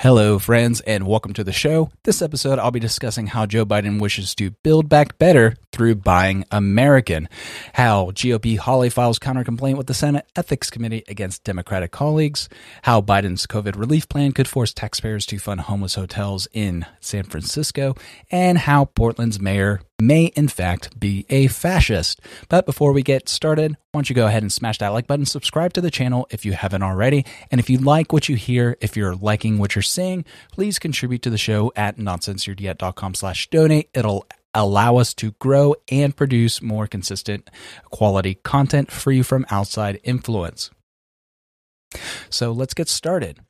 Hello, friends, and welcome to the show. This episode, I'll be discussing how Joe Biden wishes to build back better through buying American, how GOP Hawley files counter complaint with the Senate Ethics Committee against Democratic colleagues, how Biden's COVID relief plan could force taxpayers to fund homeless hotels in San Francisco, and how Portland's mayor may in fact be a fascist. But before we get started, why don't you go ahead and smash that like button, subscribe to the channel if you haven't already, and if you like what you hear, if you're liking what you're seeing, please contribute to the show at noncensoredyet.com slash donate. It'll allow us to grow and produce more consistent quality content free from outside influence. So let's get started.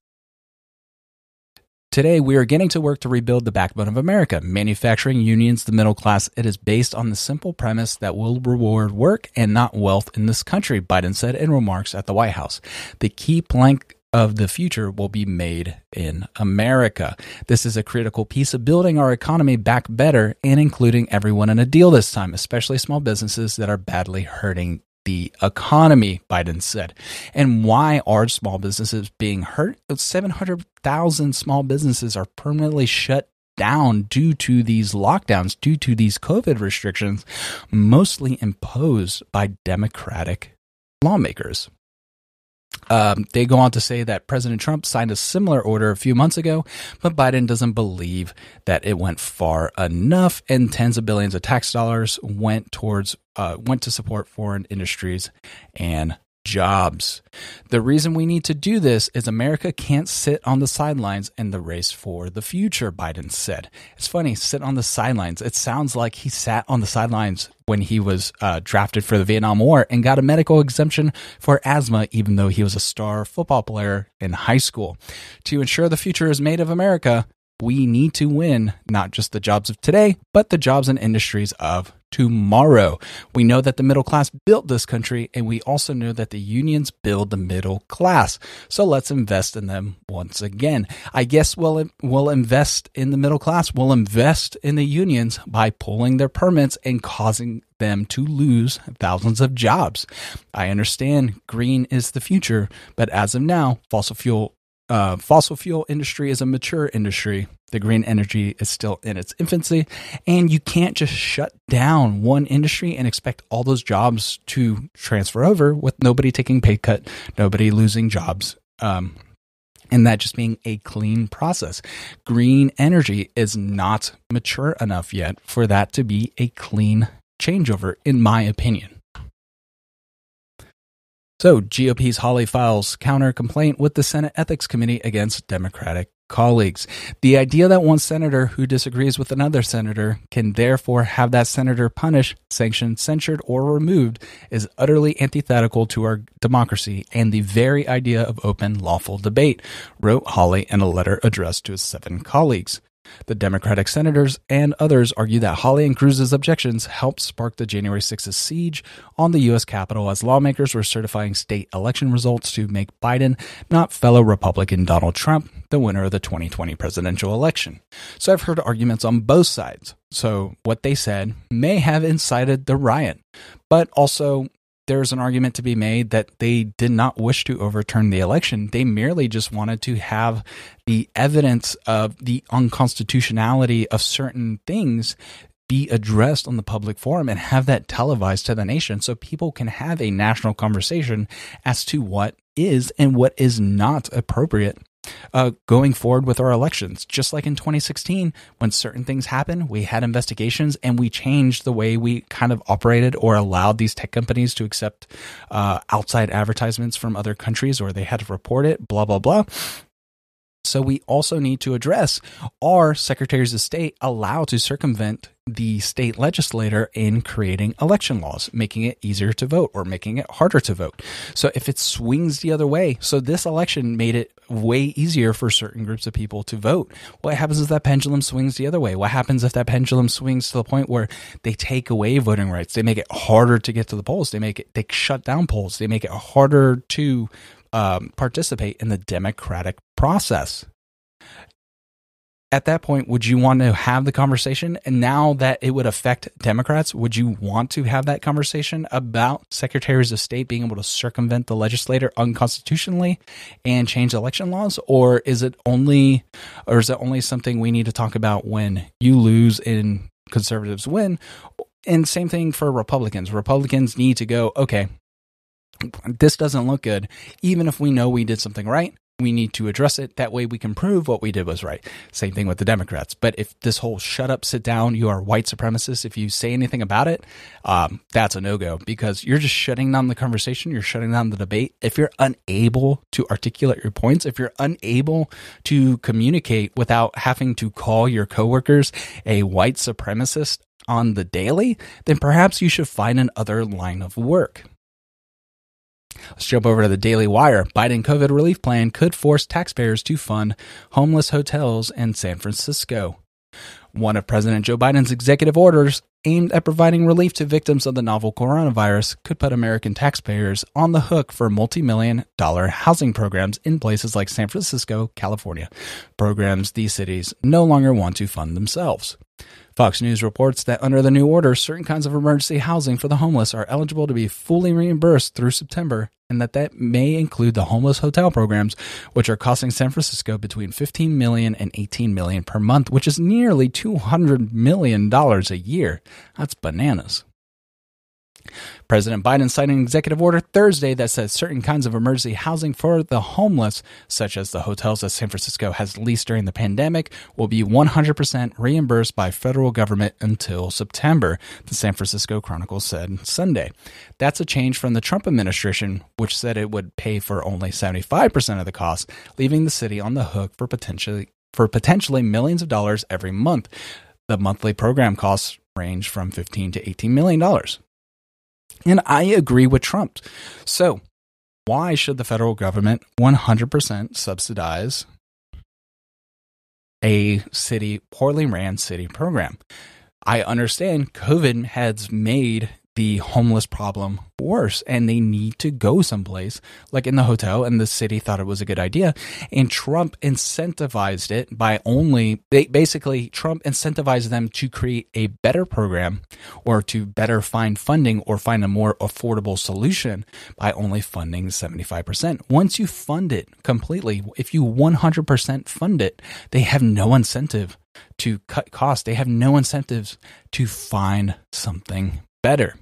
Today, we are getting to work to rebuild the backbone of America, manufacturing unions, the middle class. It is based on the simple premise that we'll reward work and not wealth in this country, Biden said in remarks at the White House. The key plank of the future will be made in America. This is a critical piece of building our economy back better and including everyone in a deal this time, especially small businesses that are badly hurting the economy, Biden said. And why are small businesses being hurt? 700,000 small businesses are permanently shut down due to these lockdowns, due to these COVID restrictions, mostly imposed by Democratic lawmakers. Um, they go on to say that President Trump signed a similar order a few months ago, but Biden doesn't believe that it went far enough, and tens of billions of tax dollars went towards uh, went to support foreign industries and jobs. The reason we need to do this is America can't sit on the sidelines in the race for the future, Biden said. It's funny, sit on the sidelines. It sounds like he sat on the sidelines when he was uh, drafted for the Vietnam War and got a medical exemption for asthma, even though he was a star football player in high school. To ensure the future is made of America, we need to win not just the jobs of today, but the jobs and industries of tomorrow. We know that the middle class built this country, and we also know that the unions build the middle class. So let's invest in them once again. I guess we'll, we'll invest in the middle class. We'll invest in the unions by pulling their permits and causing them to lose thousands of jobs. I understand green is the future, but as of now, fossil fuel uh, fossil fuel industry is a mature industry. The green energy is still in its infancy, and you can't just shut down one industry and expect all those jobs to transfer over with nobody taking pay cut, nobody losing jobs. Um, and that just being a clean process. Green energy is not mature enough yet for that to be a clean changeover, in my opinion. So, GOP's Hawley files counter complaint with the Senate Ethics Committee against Democratic colleagues. The idea that one senator who disagrees with another senator can therefore have that senator punished, sanctioned, censured, or removed is utterly antithetical to our democracy and the very idea of open, lawful debate, wrote Hawley in a letter addressed to his seven colleagues. The Democratic senators and others argue that Hawley and Cruz's objections helped spark the January 6th siege on the U.S. Capitol as lawmakers were certifying state election results to make Biden, not fellow Republican Donald Trump, the winner of the 2020 presidential election. So I've heard arguments on both sides. So what they said may have incited the riot, but also there's an argument to be made that they did not wish to overturn the election. They merely just wanted to have the evidence of the unconstitutionality of certain things be addressed on the public forum and have that televised to the nation so people can have a national conversation as to what is and what is not appropriate uh, going forward with our elections. Just like in 2016, when certain things happened, we had investigations and we changed the way we kind of operated or allowed these tech companies to accept uh, outside advertisements from other countries or they had to report it, blah, blah, blah. So we also need to address are secretaries of state allowed to circumvent the state legislator in creating election laws, making it easier to vote or making it harder to vote. So if it swings the other way, so this election made it way easier for certain groups of people to vote. What happens if that pendulum swings the other way? What happens if that pendulum swings to the point where they take away voting rights? They make it harder to get to the polls. They make it, they shut down polls. They make it harder to um, participate in the democratic process. at that point, would you want to have the conversation? And now that it would affect Democrats, would you want to have that conversation about secretaries of state being able to circumvent the legislator unconstitutionally and change election laws? Or is it only, or is it only something we need to talk about when you lose and conservatives win? And same thing for Republicans. Republicans need to go, okay, this doesn't look good. Even if we know we did something right, we need to address it. That way we can prove what we did was right. Same thing with the Democrats. But if this whole shut up, sit down, you are white supremacist, if you say anything about it, um, that's a no go because you're just shutting down the conversation. You're shutting down the debate. If you're unable to articulate your points, if you're unable to communicate without having to call your coworkers a white supremacist on the daily, then perhaps you should find another line of work. Let's jump over to the Daily Wire. Biden COVID relief plan could force taxpayers to fund homeless hotels in San Francisco. One of President Joe Biden's executive orders aimed at providing relief to victims of the novel coronavirus could put American taxpayers on the hook for multi million dollar housing programs in places like San Francisco, California, programs these cities no longer want to fund themselves. Fox News reports that under the new order, certain kinds of emergency housing for the homeless are eligible to be fully reimbursed through September, and that that may include the homeless hotel programs, which are costing San Francisco between 15 million and 18 million per month, which is nearly 200 million dollars a year. That's bananas. President Biden signed an executive order Thursday that says certain kinds of emergency housing for the homeless, such as the hotels that San Francisco has leased during the pandemic, will be 100% reimbursed by federal government until September, the San Francisco Chronicle said Sunday. That's a change from the Trump administration, which said it would pay for only 75% of the cost, leaving the city on the hook for potentially for potentially millions of dollars every month. The monthly program costs range from 15 to 18 million dollars. And I agree with Trump. So, why should the federal government 100% subsidize a city, poorly ran city program? I understand COVID has made the homeless problem worse and they need to go someplace like in the hotel and the city thought it was a good idea and Trump incentivized it by only they basically Trump incentivized them to create a better program or to better find funding or find a more affordable solution by only funding 75%. Once you fund it completely, if you 100% fund it, they have no incentive to cut costs. They have no incentives to find something better.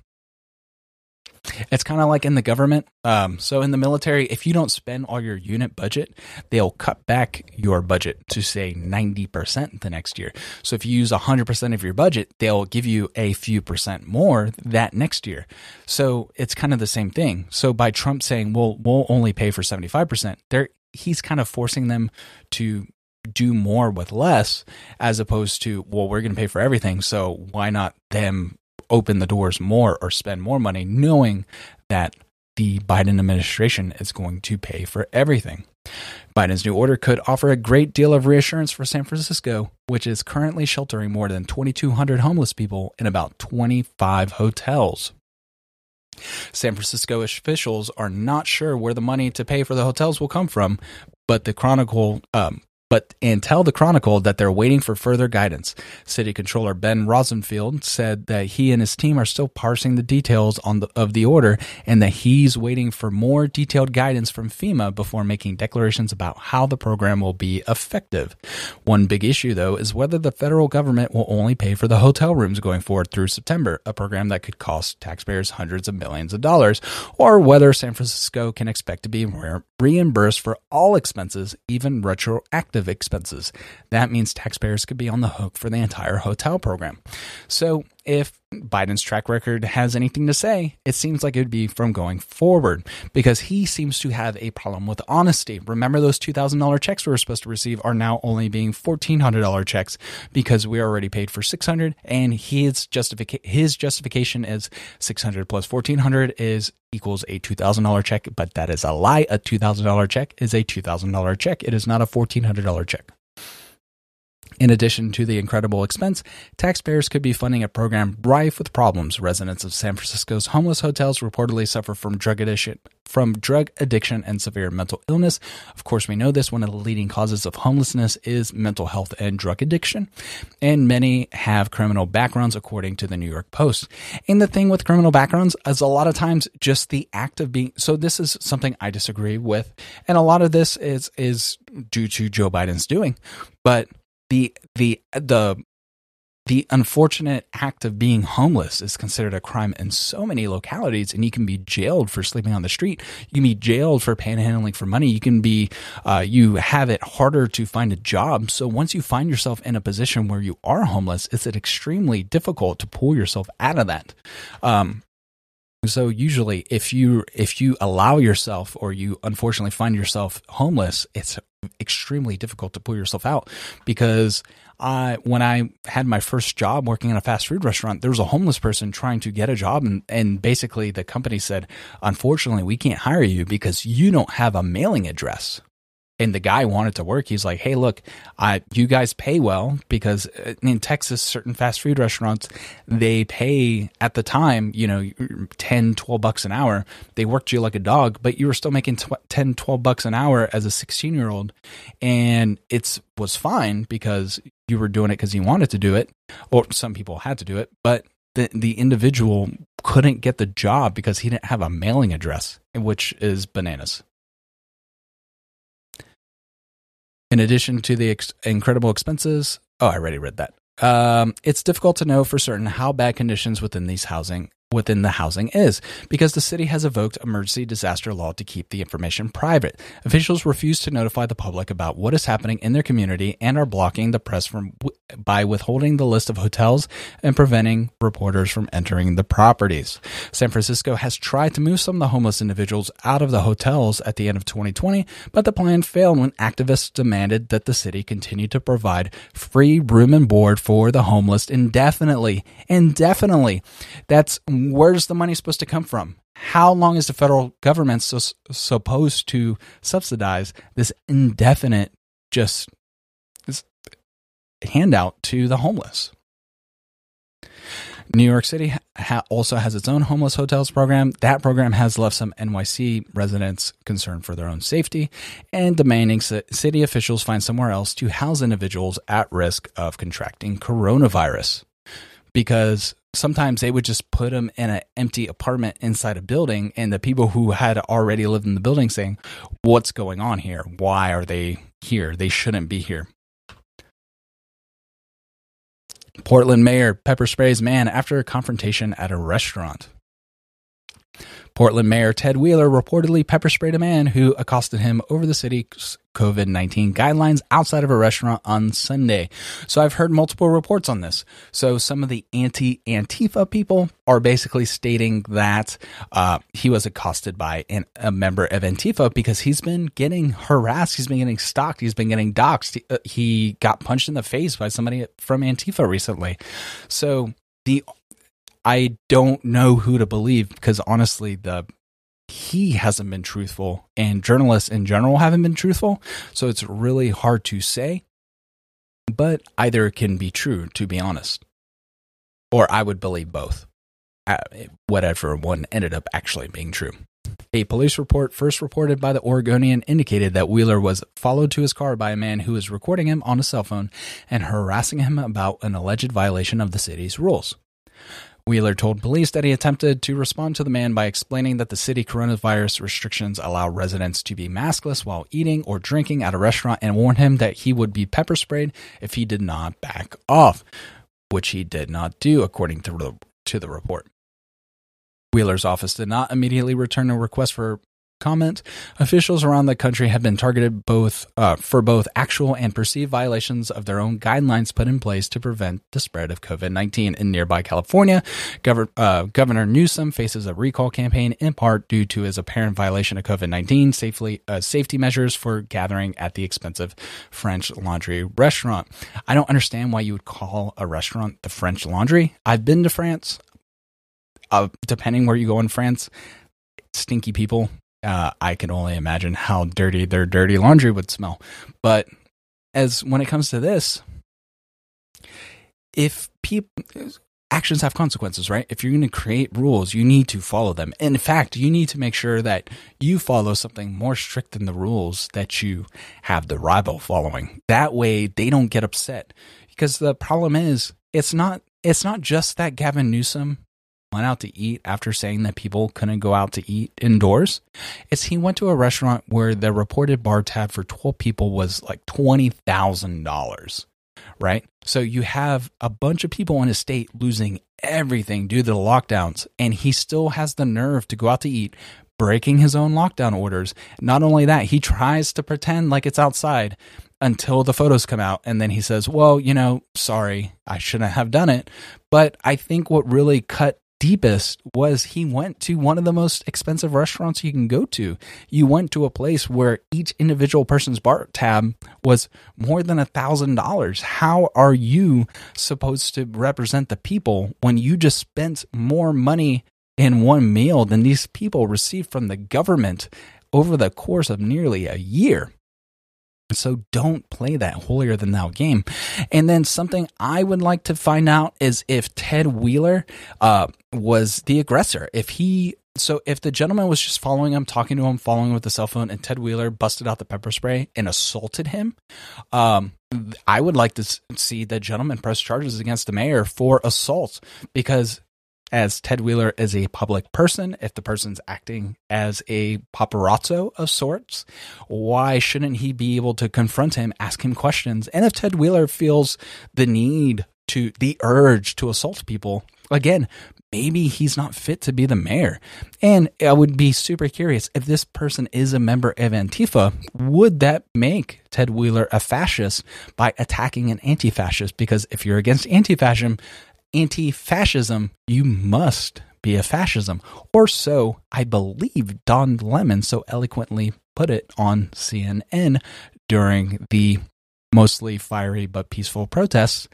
It's kind of like in the government. Um, so in the military, if you don't spend all your unit budget, they'll cut back your budget to say 90% the next year. So if you use 100% of your budget, they'll give you a few percent more that next year. So it's kind of the same thing. So by Trump saying, well, we'll only pay for 75%, there he's kind of forcing them to do more with less as opposed to well we're going to pay for everything so why not them open the doors more or spend more money, knowing that the Biden administration is going to pay for everything. Biden's new order could offer a great deal of reassurance for San Francisco, which is currently sheltering more than 2,200 homeless people in about 25 hotels. San Francisco officials are not sure where the money to pay for the hotels will come from, but the Chronicle um, but and tell the Chronicle that they're waiting for further guidance. City Controller Ben Rosenfield said that he and his team are still parsing the details on the, of the order and that he's waiting for more detailed guidance from FEMA before making declarations about how the program will be effective. One big issue though is whether the federal government will only pay for the hotel rooms going forward through September, a program that could cost taxpayers hundreds of millions of dollars, or whether San Francisco can expect to be reimbursed for all expenses, even retroactive expenses. That means taxpayers could be on the hook for the entire hotel program. So if Biden's track record has anything to say, it seems like it would be from going forward because he seems to have a problem with honesty. Remember, those $2,000 checks we were supposed to receive are now only being $1,400 checks because we already paid for 600 and his, justifica- his justification is 600 plus 1400 is equals a $2,000 check, but that is a lie. A $2,000 check is a $2,000 check. It is not a $1,400 check. In addition to the incredible expense, taxpayers could be funding a program rife with problems. Residents of San Francisco's homeless hotels reportedly suffer from drug addiction, from drug addiction and severe mental illness. Of course, we know this. One of the leading causes of homelessness is mental health and drug addiction, and many have criminal backgrounds, according to the New York Post. And the thing with criminal backgrounds is a lot of times just the act of being. So this is something I disagree with, and a lot of this is is due to Joe Biden's doing, but the the the the unfortunate act of being homeless is considered a crime in so many localities, and you can be jailed for sleeping on the street. You can be jailed for panhandling for money. You can be, uh, you have it harder to find a job. So once you find yourself in a position where you are homeless, it's extremely difficult to pull yourself out of that. Um, so usually if you if you allow yourself or you unfortunately find yourself homeless, it's extremely difficult to pull yourself out because I when I had my first job working in a fast food restaurant, there was a homeless person trying to get a job and, and basically the company said, Unfortunately, we can't hire you because you don't have a mailing address and the guy wanted to work. He's like, "Hey, look, I you guys pay well because uh, in Texas, certain fast food restaurants they pay at the time, you know, 10, 12 bucks an hour. They worked you like a dog, but you were still making 10, 12 bucks an hour as a 16 year old, and it's was fine because you were doing it because you wanted to do it, or some people had to do it, but." The, the individual couldn't get the job because he didn't have a mailing address, which is bananas. In addition to the ex- incredible expenses, oh, I already read that. Um, it's difficult to know for certain how bad conditions within these housing within the housing is because the city has evoked emergency disaster law to keep the information private. Officials refuse to notify the public about what is happening in their community and are blocking the press from by withholding the list of hotels and preventing reporters from entering the properties. San Francisco has tried to move some of the homeless individuals out of the hotels at the end of 2020, but the plan failed when activists demanded that the city continue to provide free room and board for the homeless indefinitely. Indefinitely. That's where's the money supposed to come from? How long is the federal government so, supposed to subsidize this indefinite just this handout to the homeless? New York City ha- also has its own homeless hotels program. That program has left some NYC residents concerned for their own safety and demanding that city officials find somewhere else to house individuals at risk of contracting coronavirus. Because sometimes they would just put them in an empty apartment inside a building and the people who had already lived in the building saying what's going on here? Why are they here? They shouldn't be here. Portland mayor pepper sprays man after a confrontation at a restaurant Portland Mayor Ted Wheeler reportedly pepper sprayed a man who accosted him over the city's COVID 19 guidelines outside of a restaurant on Sunday. So I've heard multiple reports on this. So some of the anti Antifa people are basically stating that uh, he was accosted by an, a member of Antifa because he's been getting harassed, he's been getting stalked, he's been getting doxxed. He, uh, he got punched in the face by somebody from Antifa recently. So the I don't know who to believe because honestly, the he hasn't been truthful, and journalists in general haven't been truthful. So it's really hard to say. But either can be true, to be honest, or I would believe both. Whatever one ended up actually being true. A police report first reported by the Oregonian indicated that Wheeler was followed to his car by a man who was recording him on a cell phone and harassing him about an alleged violation of the city's rules. Wheeler told police that he attempted to respond to the man by explaining that the city coronavirus restrictions allow residents to be maskless while eating or drinking at a restaurant and warned him that he would be pepper sprayed if he did not back off, which he did not do, according to the, to the report. Wheeler's office did not immediately return a request for comment, officials around the country have been targeted both uh, for both actual and perceived violations of their own guidelines put in place to prevent the spread of COVID 19 in nearby California. Gover- uh, Governor Newsom faces a recall campaign in part due to his apparent violation of COVID 19 safely uh, safety measures for gathering at the expensive French Laundry restaurant. I don't understand why you would call a restaurant the French Laundry. I've been to France. Uh, depending where you go in France, stinky people uh, I can only imagine how dirty their dirty laundry would smell. But as when it comes to this, if people actions have consequences, right? If you're going to create rules, you need to follow them. In fact, you need to make sure that you follow something more strict than the rules that you have the rival following. That way they don't get upset. Because the problem is, it's not it's not just that Gavin Newsom went out to eat after saying that people couldn't go out to eat indoors. It's he went to a restaurant where the reported bar tab for 12 people was like $20,000 right? So you have a bunch of people in his state losing everything due to the lockdowns, and he still has the nerve to go out to eat, breaking his own lockdown orders. Not only that, he tries to pretend like it's outside until the photos come out, and then he says, Well, you know, sorry, I shouldn't have done it. But I think what really cut deepest was he went to one of the most expensive restaurants you can go to. You went to a place where each individual person's bar tab was more than a thousand dollars. How are you supposed to represent the people when you just spent more money in one meal than these people received from the government over the course of nearly a year? So don't play that holier than thou game. And then something I would like to find out is if Ted Wheeler uh, was the aggressor. If he so if the gentleman was just following him, talking to him, following him with the cell phone, and Ted Wheeler busted out the pepper spray and assaulted him, um, I would like to see the gentleman press charges against the mayor for assault because as Ted Wheeler is a public person, if the person's acting as a paparazzo of sorts, why shouldn't he be able to confront him, ask him questions? And if Ted Wheeler feels the need to, the urge to assault people, again, maybe he's not fit to be the mayor. And I would be super curious if this person is a member of Antifa, would that make Ted Wheeler a fascist by attacking an anti fascist? Because if you're against anti fascism, anti fascism, you must be a fascism. Or so I believe Don Lemon so eloquently put it on CNN during the mostly fiery but peaceful protests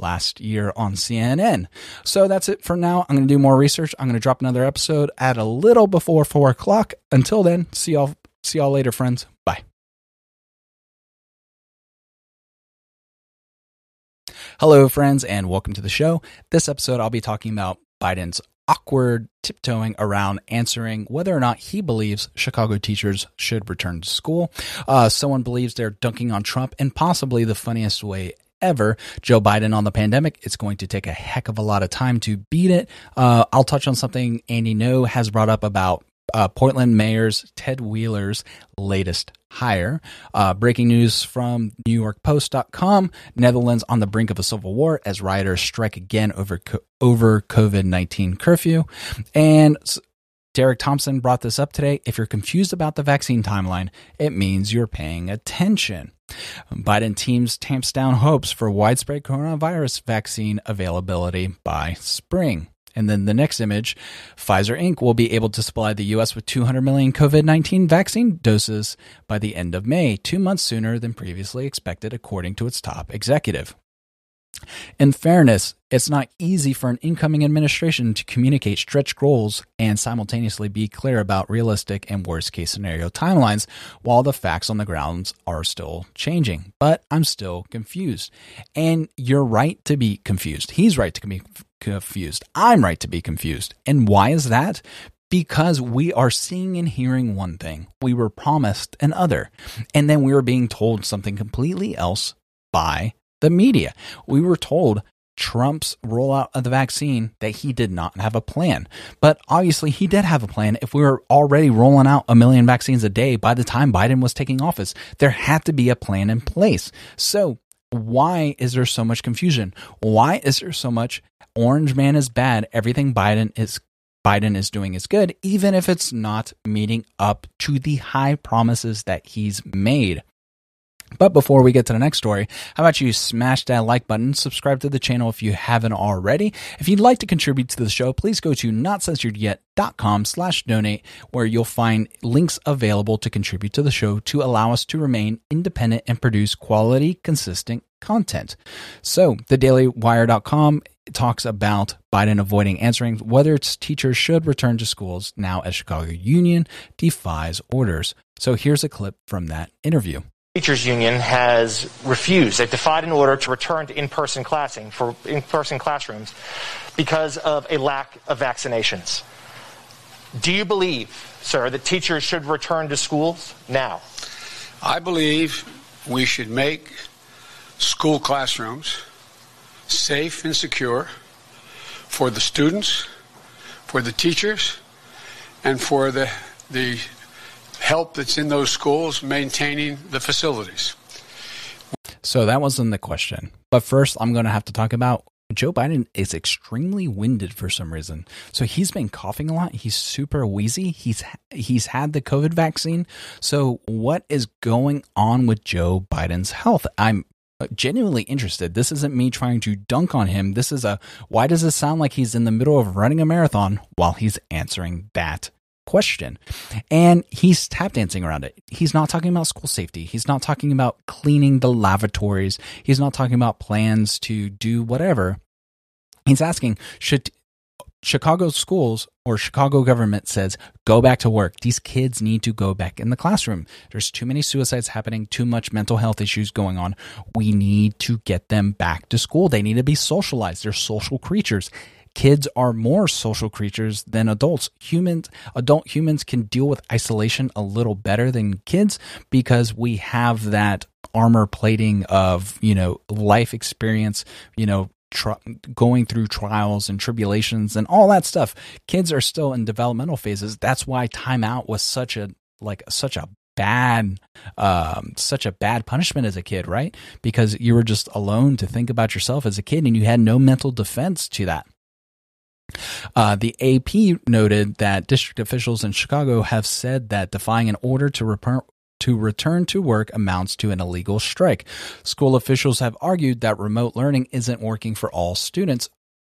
last year on CNN. So that's it for now. I'm going to do more research. I'm going to drop another episode at a little before four o'clock. Until then, see y'all. See y'all later, friends. Bye. Hello, friends, and welcome to the show. This episode, I'll be talking about Biden's awkward tiptoeing around answering whether or not he believes Chicago teachers should return to school. Uh, someone believes they're dunking on Trump in possibly the funniest way ever. Joe Biden on the pandemic. It's going to take a heck of a lot of time to beat it. Uh, I'll touch on something Andy Ngo has brought up about uh, Portland Mayor's Ted Wheeler's latest hire. Uh, breaking news from NewYorkPost.com: Netherlands on the brink of a civil war as rioters strike again over over COVID nineteen curfew. And Derek Thompson brought this up today. If you're confused about the vaccine timeline, it means you're paying attention. Biden teams tamps down hopes for widespread coronavirus vaccine availability by spring. And then the next image Pfizer Inc. will be able to supply the U.S. with 200 million COVID 19 vaccine doses by the end of May, two months sooner than previously expected, according to its top executive. In fairness, it's not easy for an incoming administration to communicate stretch goals and simultaneously be clear about realistic and worst case scenario timelines while the facts on the grounds are still changing. But I'm still confused. And you're right to be confused. He's right to be confused. I'm right to be confused. And why is that? because we are seeing and hearing one thing. We were promised another. And then we were being told something completely else by the media. We were told Trump's rollout of the vaccine that he did not have a plan. But obviously, he did have a plan. If we were already rolling out a million vaccines a day by the time Biden was taking office, there had to be a plan in place. So, why is there so much confusion? Why is there so much orange man is bad, everything Biden is Biden is doing is good, even if it's not meeting up to the high promises that he's made. But before we get to the next story, how about you smash that like button, subscribe to the channel if you haven't already. If you'd like to contribute to the show, please go to notcensoredyet.com slash donate, where you'll find links available to contribute to the show to allow us to remain independent and produce quality, consistent content. So thedailywire.com talks about Biden avoiding answering whether its teachers should return to schools now as Chicago Union defies orders. So here's a clip from that interview teachers union has refused. They've defied an order to return to in-person classing for in-person classrooms because of a lack of vaccinations. Do you believe, sir, that teachers should return to schools now? I believe we should make school classrooms safe and secure for the students, for the teachers, and for the the help that's in those schools maintaining the facilities. So that wasn't the question. But first, I'm going to have to talk about Joe Biden is extremely winded for some reason. So he's been coughing a lot. He's super wheezy. He's he's had the COVID vaccine. So what is going on with Joe Biden's health? I'm genuinely interested. This isn't me trying to dunk on him. This is a why does it sound like he's in the middle of running a marathon while he's answering that question. And he's tap dancing around it. He's not talking about school safety. He's not talking about cleaning the lavatories. He's not talking about plans to do whatever. He's asking, should Chicago schools or Chicago government says go back to work. These kids need to go back in the classroom. There's too many suicides happening, too much mental health issues going on. We need to get them back to school. They need to be socialized. They're social creatures kids are more social creatures than adults. Humans, adult humans can deal with isolation a little better than kids because we have that armor plating of, you know, life experience, you know, going through trials and tribulations and all that stuff. Kids are still in developmental phases. That's why timeout was such a like such a bad um, such a bad punishment as a kid right because you were just alone to think about yourself as a kid and you had no mental defense to that uh, the AP noted that district officials in Chicago have said that defying an order to to return to work amounts to an illegal strike. School officials have argued that remote learning isn't working for all students,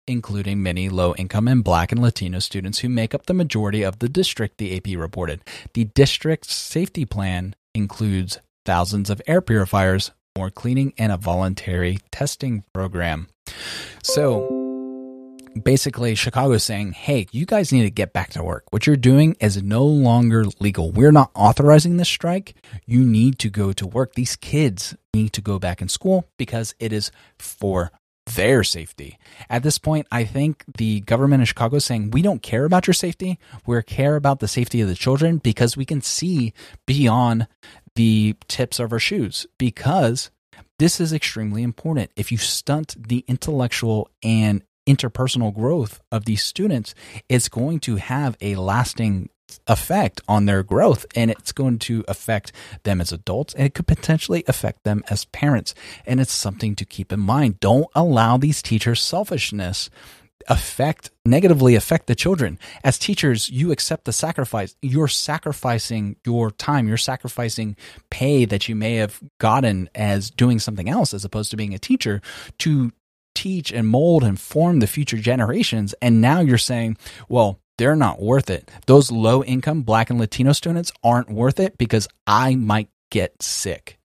including many low income and black and Latino students who make up the majority of the district, the AP reported. The district's safety plan includes thousands of air purifiers, more cleaning, and a voluntary testing program. So, basically Chicago saying, hey, you guys need to get back to work. What you're doing is no longer legal. We're not authorizing this strike. You need to go to work. These kids need to go back in school because it is for their safety. At this point, I think the government of Chicago is saying, we don't care about your safety. We care about the safety of the children because we can see beyond the tips of our shoes because this is extremely important. If you stunt the intellectual and interpersonal growth of these students, it's going to have a lasting effect on their growth and it's going to affect them as adults and it could potentially affect them as parents. And it's something to keep in mind. Don't allow these teachers' selfishness affect negatively affect the children as teachers you accept the sacrifice you're sacrificing your time you're sacrificing pay that you may have gotten as doing something else as opposed to being a teacher to teach and mold and form the future generations. And now you're saying, well, they're not worth it. Those low income black and Latino students aren't worth it because I might get sick.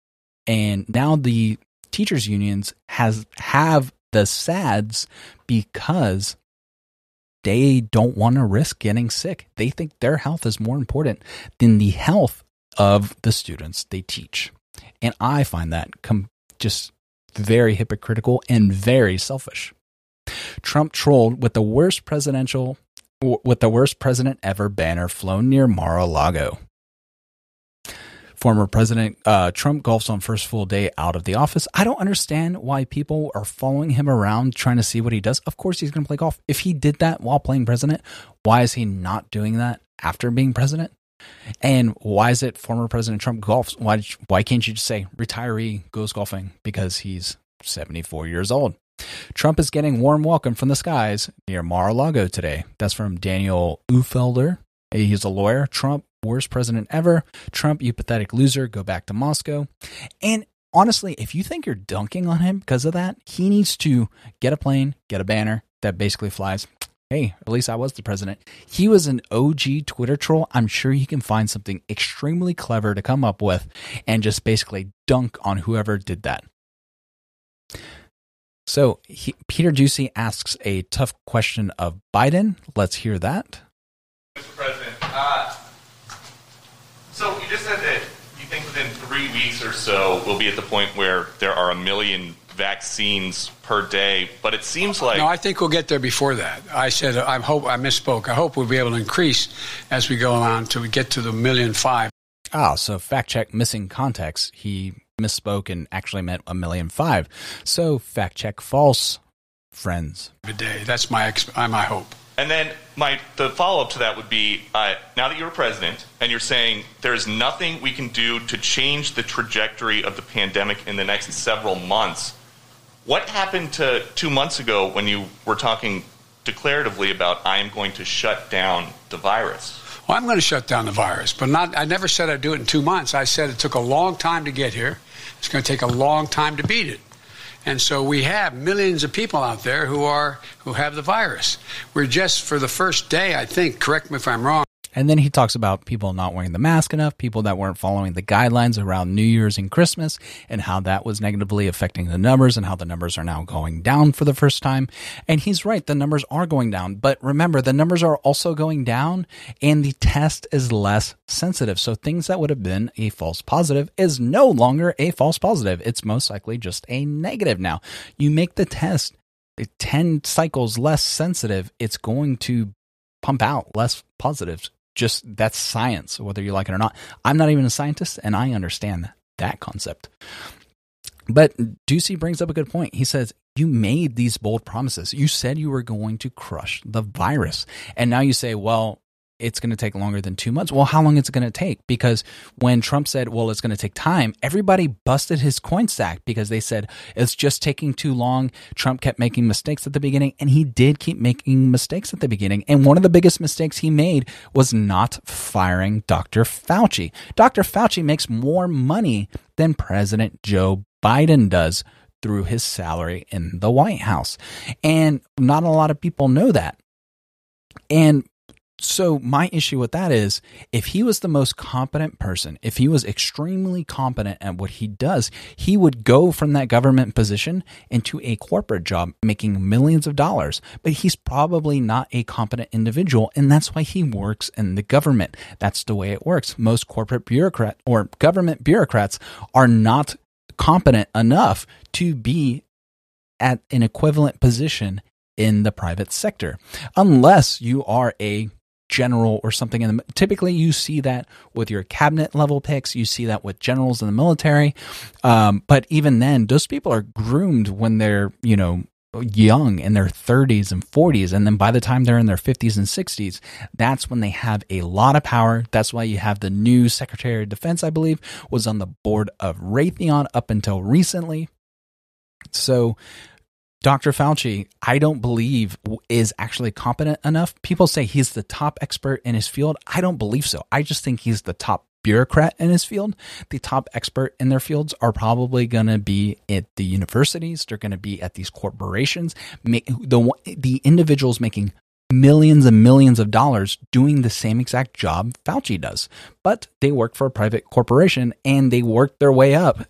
And now the teachers unions has have the SADS because they don't want to risk getting sick. They think their health is more important than the health of the students they teach. And I find that com- just very hypocritical and very selfish. Trump trolled with the worst presidential with the worst president ever banner flown near Mar-a-Lago. Former President uh, Trump golfs on first full day out of the office. I don't understand why people are following him around trying to see what he does. Of course, he's going to play golf. If he did that while playing president, why is he not doing that after being president? And why is it former President Trump golfs? Why why can't you just say retiree goes golfing because he's 74 years old? Trump is getting warm welcome from the skies near Mar-a-Lago today. That's from Daniel Uhlfelder. He's a lawyer. Trump, worst president ever. Trump, you pathetic loser. Go back to Moscow. And honestly, if you think you're dunking on him because of that, he needs to get a plane, get a banner that basically flies hey, at least I was the president. He was an OG Twitter troll. I'm sure he can find something extremely clever to come up with and just basically dunk on whoever did that. So he, Peter Doocy asks a tough question of Biden. Let's hear that. Mr. President, uh, so you just said that you think within three weeks or so, we'll be at the point where there are a million vaccines per day. But it seems like no, I think we'll get there before that. I said I hope I misspoke. I hope we'll be able to increase as we go on till we get to the million five. Ah, so fact check missing context. He misspoke and actually meant a million five. So fact check false, friends. A day. That's my uh, my hope. And then my the follow up to that would be uh, now that you're president and you're saying there is nothing we can do to change the trajectory of the pandemic in the next several months. What happened to two months ago when you were talking declaratively about I am going to shut down the virus? Well, I'm going to shut down the virus, but not. I never said I'd do it in two months. I said it took a long time to get here. It's going to take a long time to beat it. And so we have millions of people out there who are who have the virus. We're just for the first day, I think, correct me if I'm wrong, and then he talks about people not wearing the mask enough, people that weren't following the guidelines around New Year's and Christmas, and how that was negatively affecting the numbers and how the numbers are now going down for the first time. And he's right, the numbers are going down. But remember, the numbers are also going down and the test is less sensitive. So things that would have been a false positive is no longer a false positive. It's most likely just a negative now. You make the test 10 cycles less sensitive, it's going to pump out less positives just that's science, whether you like it or not. I'm not even a scientist, and I understand that concept. But Doocy brings up a good point. He says, You made these bold promises. You said you were going to crush the virus. And now you say, Well, it's going to take longer than two months. Well, how long is it going to take? Because when Trump said, well, it's going to take time, everybody busted his coin stack because they said it's just taking too long. Trump kept making mistakes at the beginning, and he did keep making mistakes at the beginning. And one of the biggest mistakes he made was not firing Dr. Fauci. Dr. Fauci makes more money than President Joe Biden does through his salary in the White House. And not a lot of people know that. And so my issue with that is if he was the most competent person, if he was extremely competent at what he does, he would go from that government position into a corporate job making millions of dollars. But he's probably not a competent individual and that's why he works in the government. That's the way it works. Most corporate bureaucrat or government bureaucrats are not competent enough to be at an equivalent position in the private sector unless you are a general or something in the typically you see that with your cabinet level picks you see that with generals in the military um, but even then those people are groomed when they're you know young in their 30s and 40s and then by the time they're in their 50s and 60s that's when they have a lot of power. That's why you have the new secretary of defense i believe was on the board of raytheon up until recently. So Dr. Fauci, I don't believe is actually competent enough. People say he's the top expert in his field. I don't believe so. I just think he's the top bureaucrat in his field. The top expert in their fields are probably going to be at the universities. They're going to be at these corporations. The, the individuals making millions and millions of dollars doing the same exact job Fauci does. But they work for a private corporation and they work their way up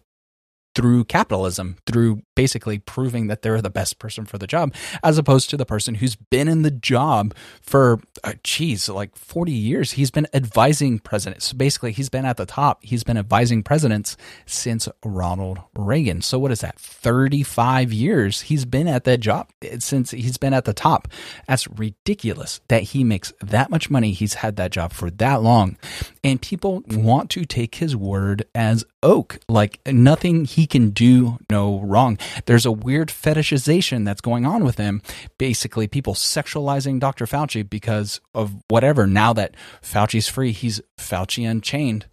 through capitalism, through basically proving that they're the best person for the job, as opposed to the person who's been in the job for, uh, geez, like 40 years. He's been advising presidents. So basically, he's been at the top. He's been advising presidents since Ronald Reagan. So what is that? 35 years he's been at that job since he's been at the top. That's ridiculous that he makes that much money. He's had that job for that long. And people want to take his word as oak, like nothing he can do no wrong. There's a weird fetishization that's going on with him. Basically, people sexualizing Dr. Fauci because of whatever. Now that Fauci's free, he's Fauci unchained.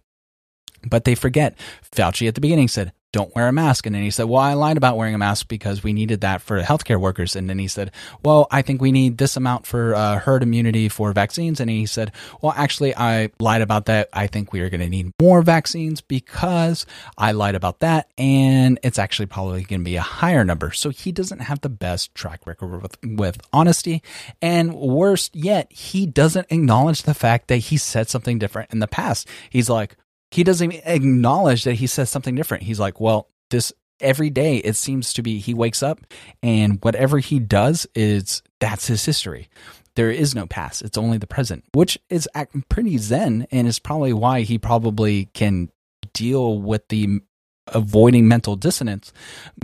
But they forget Fauci at the beginning said, don't wear a mask. And then he said, well, I lied about wearing a mask because we needed that for healthcare workers. And then he said, well, I think we need this amount for uh, herd immunity for vaccines. And he said, well, actually, I lied about that. I think we are going to need more vaccines because I lied about that. And it's actually probably going to be a higher number. So he doesn't have the best track record with, with honesty. And worse yet, he doesn't acknowledge the fact that he said something different in the past. He's like, he doesn't acknowledge that he says something different. He's like, well, this every day it seems to be he wakes up and whatever he does is that's his history. There is no past. It's only the present, which is pretty zen and is probably why he probably can deal with the avoiding mental dissonance,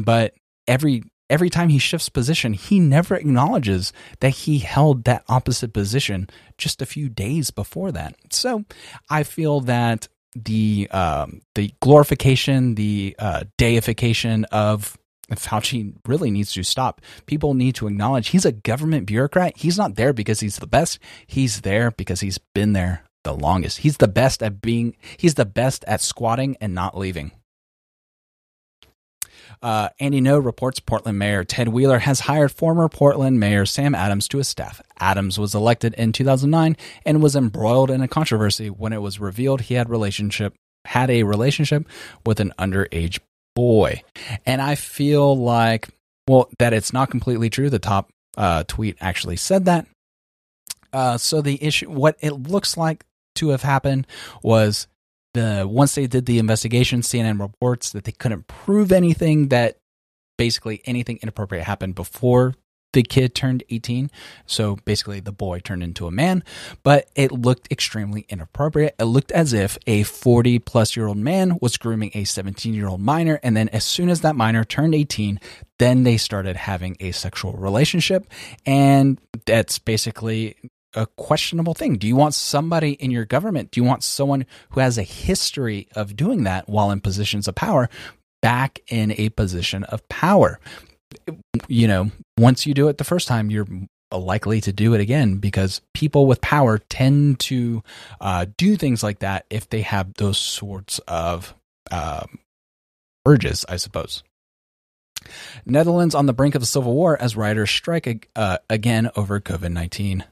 but every every time he shifts position, he never acknowledges that he held that opposite position just a few days before that. So I feel that the um, the glorification, the uh, deification of Fauci really needs to stop. People need to acknowledge he's a government bureaucrat. He's not there because he's the best. He's there because he's been there the longest. He's the best at being, he's the best at squatting and not leaving. Uh, Andy Ngo reports Portland Mayor Ted Wheeler has hired former Portland Mayor Sam Adams to his staff. Adams was elected in 2009 and was embroiled in a controversy when it was revealed he had relationship had a relationship with an underage boy. And I feel like well that it's not completely true. The top uh, tweet actually said that. Uh, so the issue, what it looks like to have happened was the once they did the investigation, CNN reports that they couldn't prove anything that basically anything inappropriate happened before the kid turned 18. So basically, the boy turned into a man, but it looked extremely inappropriate. It looked as if a 40 plus year old man was grooming a 17 year old minor. And then, as soon as that minor turned 18, then they started having a sexual relationship. And that's basically a questionable thing. Do you want somebody in your government? Do you want someone who has a history of doing that while in positions of power back in a position of power? You know, once you do it the first time, you're likely to do it again because people with power tend to uh, do things like that if they have those sorts of um, urges, I suppose. Netherlands on the brink of a civil war as rioters strike uh, again over COVID 19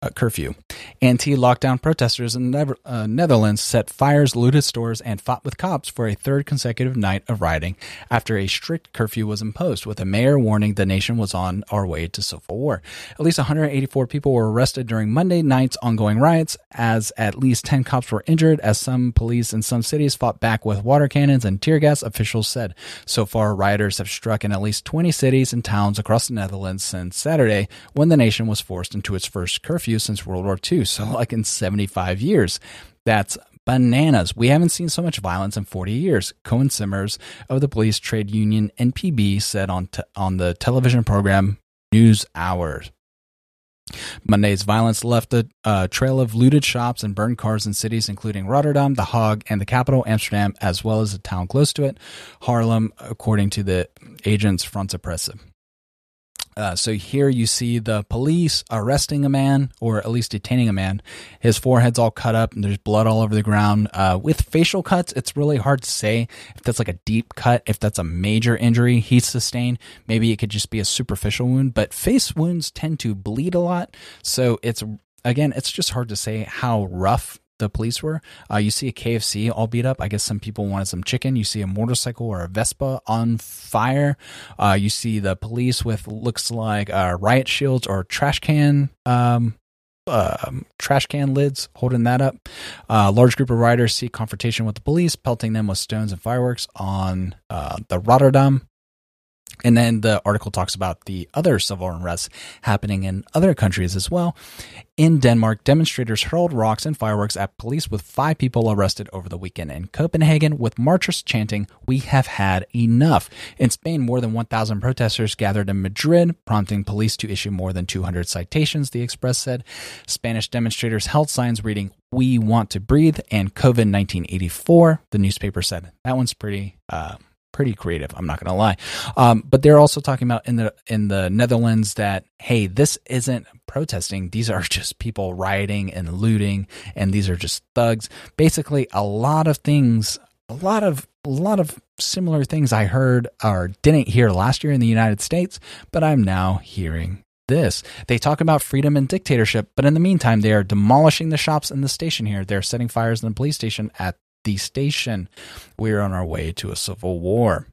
uh, curfew. Anti lockdown protesters in the uh, Netherlands set fires, looted stores, and fought with cops for a third consecutive night of rioting after a strict curfew was imposed, with a mayor warning the nation was on our way to civil war. At least 184 people were arrested during Monday night's ongoing riots, as at least 10 cops were injured, as some police in some cities fought back with water cannons and tear gas, officials said. So far, rioters have struck in at least 20 cities and towns across the Netherlands since Saturday, when the nation was forced into its first curfew since World War II. So, like in 75 years. That's bananas. We haven't seen so much violence in 40 years. Koen Simmers of the police trade union NPB said on, on the television program News Hours. Monday's violence left a uh, trail of looted shops and burned cars in cities including Rotterdam, The Hague, and the capital, Amsterdam, as well as a town close to it, Haarlem, according to the Agence France Presse. Uh, so here you see the police arresting a man, or at least detaining a man. His forehead's all cut up, and there's blood all over the ground. Uh, with facial cuts, it's really hard to say if that's like a deep cut, if that's a major injury he sustained. Maybe it could just be a superficial wound, but face wounds tend to bleed a lot. So it's again, it's just hard to say how rough the police were. Uh, you see a KFC all beat up. I guess some people wanted some chicken. You see a motorcycle or a Vespa on fire. Uh, you see the police with looks like uh, riot shields or trash can. Um, uh, trash can lids holding that up. A large group of riders see confrontation with the police, pelting them with stones and fireworks on uh, the Rotterdam and then the article talks about the other civil unrest happening in other countries as well. In Denmark, demonstrators hurled rocks and fireworks at police with five people arrested over the weekend. In Copenhagen, with marchers chanting, We have had enough. In Spain, more than 1,000 protesters gathered in Madrid, prompting police to issue more than 200 citations, the Express said. Spanish demonstrators held signs reading, We want to breathe and COVID 1984, the newspaper said. That one's pretty. Uh, pretty creative. I'm not going to lie. Um, but they're also talking about in the in the Netherlands that hey, this isn't protesting. These are just people rioting and looting, and these are just thugs. Basically, a lot of things, a lot of a lot of similar things I heard or didn't hear last year in the United States, but I'm now hearing this. They talk about freedom and dictatorship, but in the meantime, they are demolishing the shops in the station here. They're setting fires in the police station at the station. We're on our way to a civil war.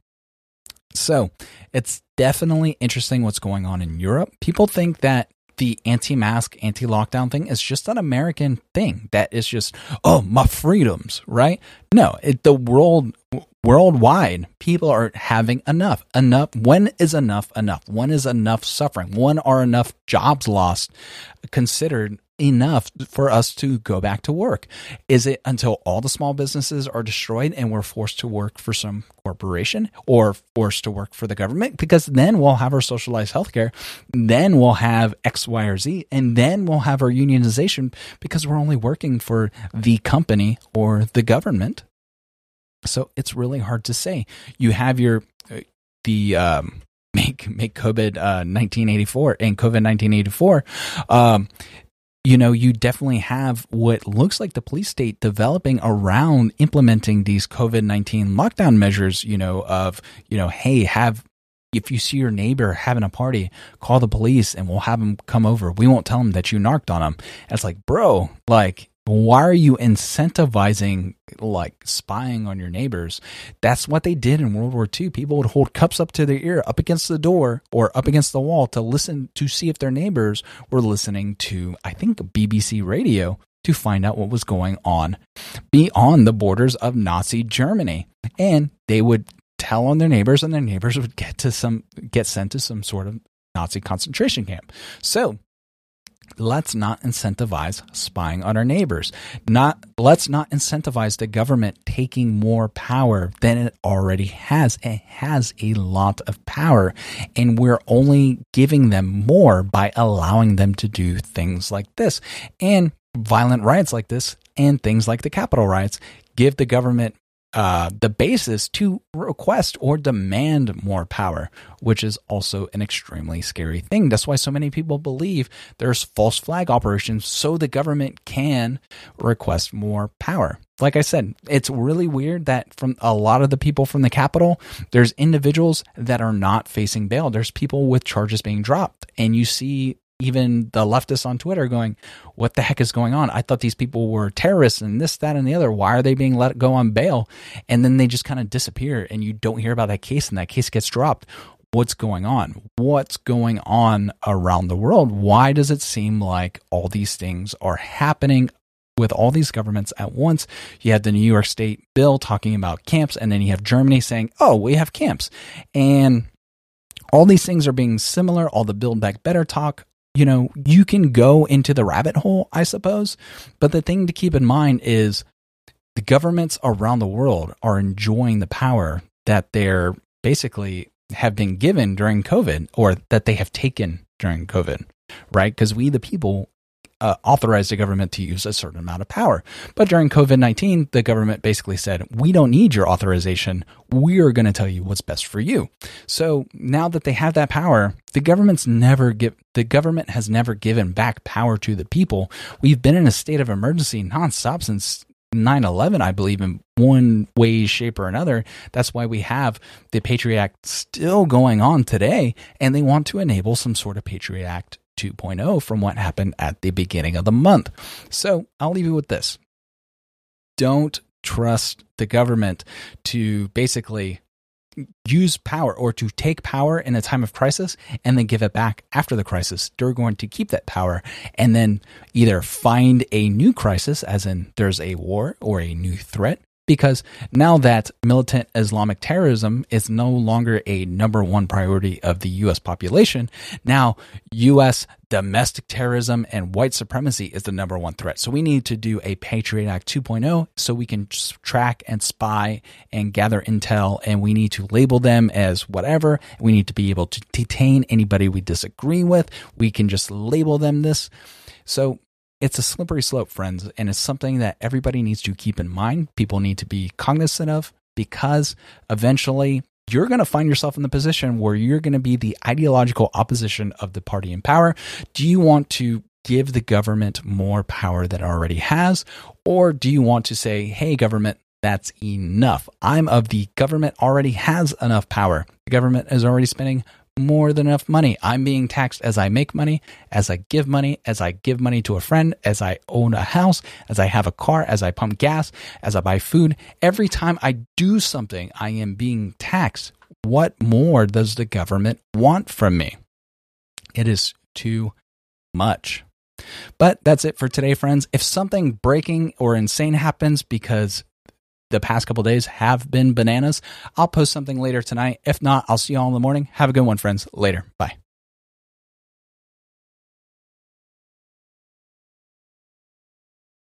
So it's definitely interesting what's going on in Europe. People think that the anti-mask, anti-lockdown thing is just an American thing. That is just, oh, my freedoms, right? No, it, the world worldwide, people are having enough. Enough. When is enough enough? When is enough suffering? When are enough jobs lost considered enough for us to go back to work? Is it until all the small businesses are destroyed and we're forced to work for some corporation or forced to work for the government? Because then we'll have our socialized healthcare, then we'll have X, Y, or Z, and then we'll have our unionization because we're only working for the company or the government. So it's really hard to say. You have your uh, the um, make make COVID uh, 1984 and COVID 1984. Um, you know, you definitely have what looks like the police state developing around implementing these COVID 19 lockdown measures, you know, of, you know, hey, have, if you see your neighbor having a party, call the police and we'll have them come over. We won't tell them that you narked on them. And it's like, bro, like, why are you incentivizing like spying on your neighbors? That's what they did in World War II. People would hold cups up to their ear, up against the door or up against the wall to listen to see if their neighbors were listening to, I think, BBC radio to find out what was going on beyond the borders of Nazi Germany. And they would tell on their neighbors, and their neighbors would get to some get sent to some sort of Nazi concentration camp. So let's not incentivize spying on our neighbors. Not let's not incentivize the government taking more power than it already has. It has a lot of power and we're only giving them more by allowing them to do things like this. And violent riots like this and things like the Capitol riots give the government uh, the basis to request or demand more power, which is also an extremely scary thing. That's why so many people believe there's false flag operations so the government can request more power. Like I said, it's really weird that from a lot of the people from the Capitol, there's individuals that are not facing bail. There's people with charges being dropped. And you see even the leftists on Twitter going, What the heck is going on? I thought these people were terrorists and this, that, and the other. Why are they being let go on bail? And then they just kind of disappear and you don't hear about that case and that case gets dropped. What's going on? What's going on around the world? Why does it seem like all these things are happening with all these governments at once. You have the New York State bill talking about camps, and then you have Germany saying, oh, we have camps. And all these things are being similar, all the Build Back Better talk, you know, you can go into the rabbit hole, I suppose. But the thing to keep in mind is the governments around the world are enjoying the power that they're basically have been given during COVID or that they have taken during COVID, right? Because we, the people, uh, authorized the government to use a certain amount of power. But during COVID 19, the government basically said, we don't need your authorization. We're going to tell you what's best for you. So now that they have that power, the government's never give, the government has never given back power to the people. We've been in a state of emergency nonstop since 9 11, I believe, in one way, shape, or another. That's why we have the Patriot Act still going on today, and they want to enable some sort of Patriot Act 2.0 from what happened at the beginning of the month. So I'll leave you with this. Don't trust the government to basically use power or to take power in a time of crisis and then give it back after the crisis. They're going to keep that power and then either find a new crisis, as in there's a war or a new threat, because now that militant Islamic terrorism is no longer a number one priority of the US population, now US domestic terrorism and white supremacy is the number one threat. So we need to do a Patriot Act 2.0 so we can track and spy and gather intel and we need to label them as whatever. We need to be able to detain anybody we disagree with. We can just label them this. So it's a slippery slope, friends, and it's something that everybody needs to keep in mind. People need to be cognizant of because eventually you're going to find yourself in the position where you're going to be the ideological opposition of the party in power. Do you want to give the government more power that it already has? Or do you want to say, hey, government, that's enough? I'm of the government already has enough power. The government is already spending more than enough money. I'm being taxed as I make money, as I give money, as I give money to a friend, as I own a house, as I have a car, as I pump gas, as I buy food. Every time I do something, I am being taxed. What more does the government want from me? It is too much. But that's it for today, friends. If something breaking or insane happens because the past couple days have been bananas. I'll post something later tonight. If not, I'll see you all in the morning. Have a good one, friends. Later. Bye.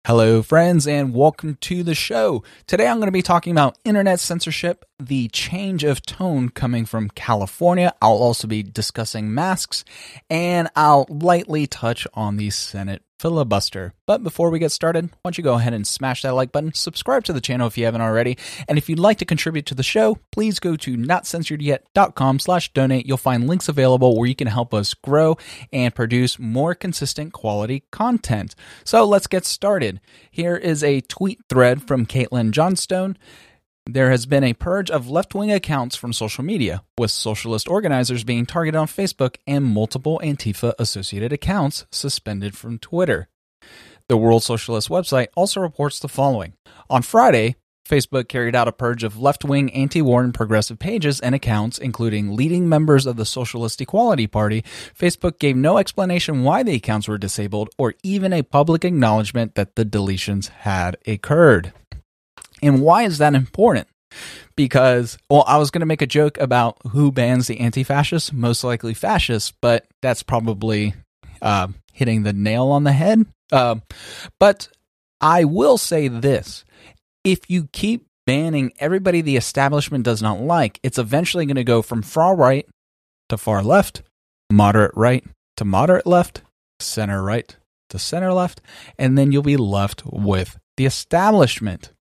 Hello, friends, and welcome to the show. Today I'm going to be talking about internet censorship, the change of tone coming from California. I'll also be discussing masks, and I'll lightly touch on the Senate filibuster. But before we get started, why don't you go ahead and smash that like button, subscribe to the channel if you haven't already, and if you'd like to contribute to the show, please go to notcensoredyet.com slash donate. You'll find links available where you can help us grow and produce more consistent quality content. So let's get started. Here is a tweet thread from Caitlin Johnstone. There has been a purge of left wing accounts from social media, with socialist organizers being targeted on Facebook and multiple Antifa associated accounts suspended from Twitter. The World Socialist website also reports the following On Friday, Facebook carried out a purge of left wing, anti war, and progressive pages and accounts, including leading members of the Socialist Equality Party. Facebook gave no explanation why the accounts were disabled or even a public acknowledgement that the deletions had occurred. And why is that important? Because, well, I was going to make a joke about who bans the anti fascists, most likely fascists, but that's probably uh, hitting the nail on the head. Uh, but I will say this if you keep banning everybody the establishment does not like, it's eventually going to go from far right to far left, moderate right to moderate left, center right to center left, and then you'll be left with the establishment.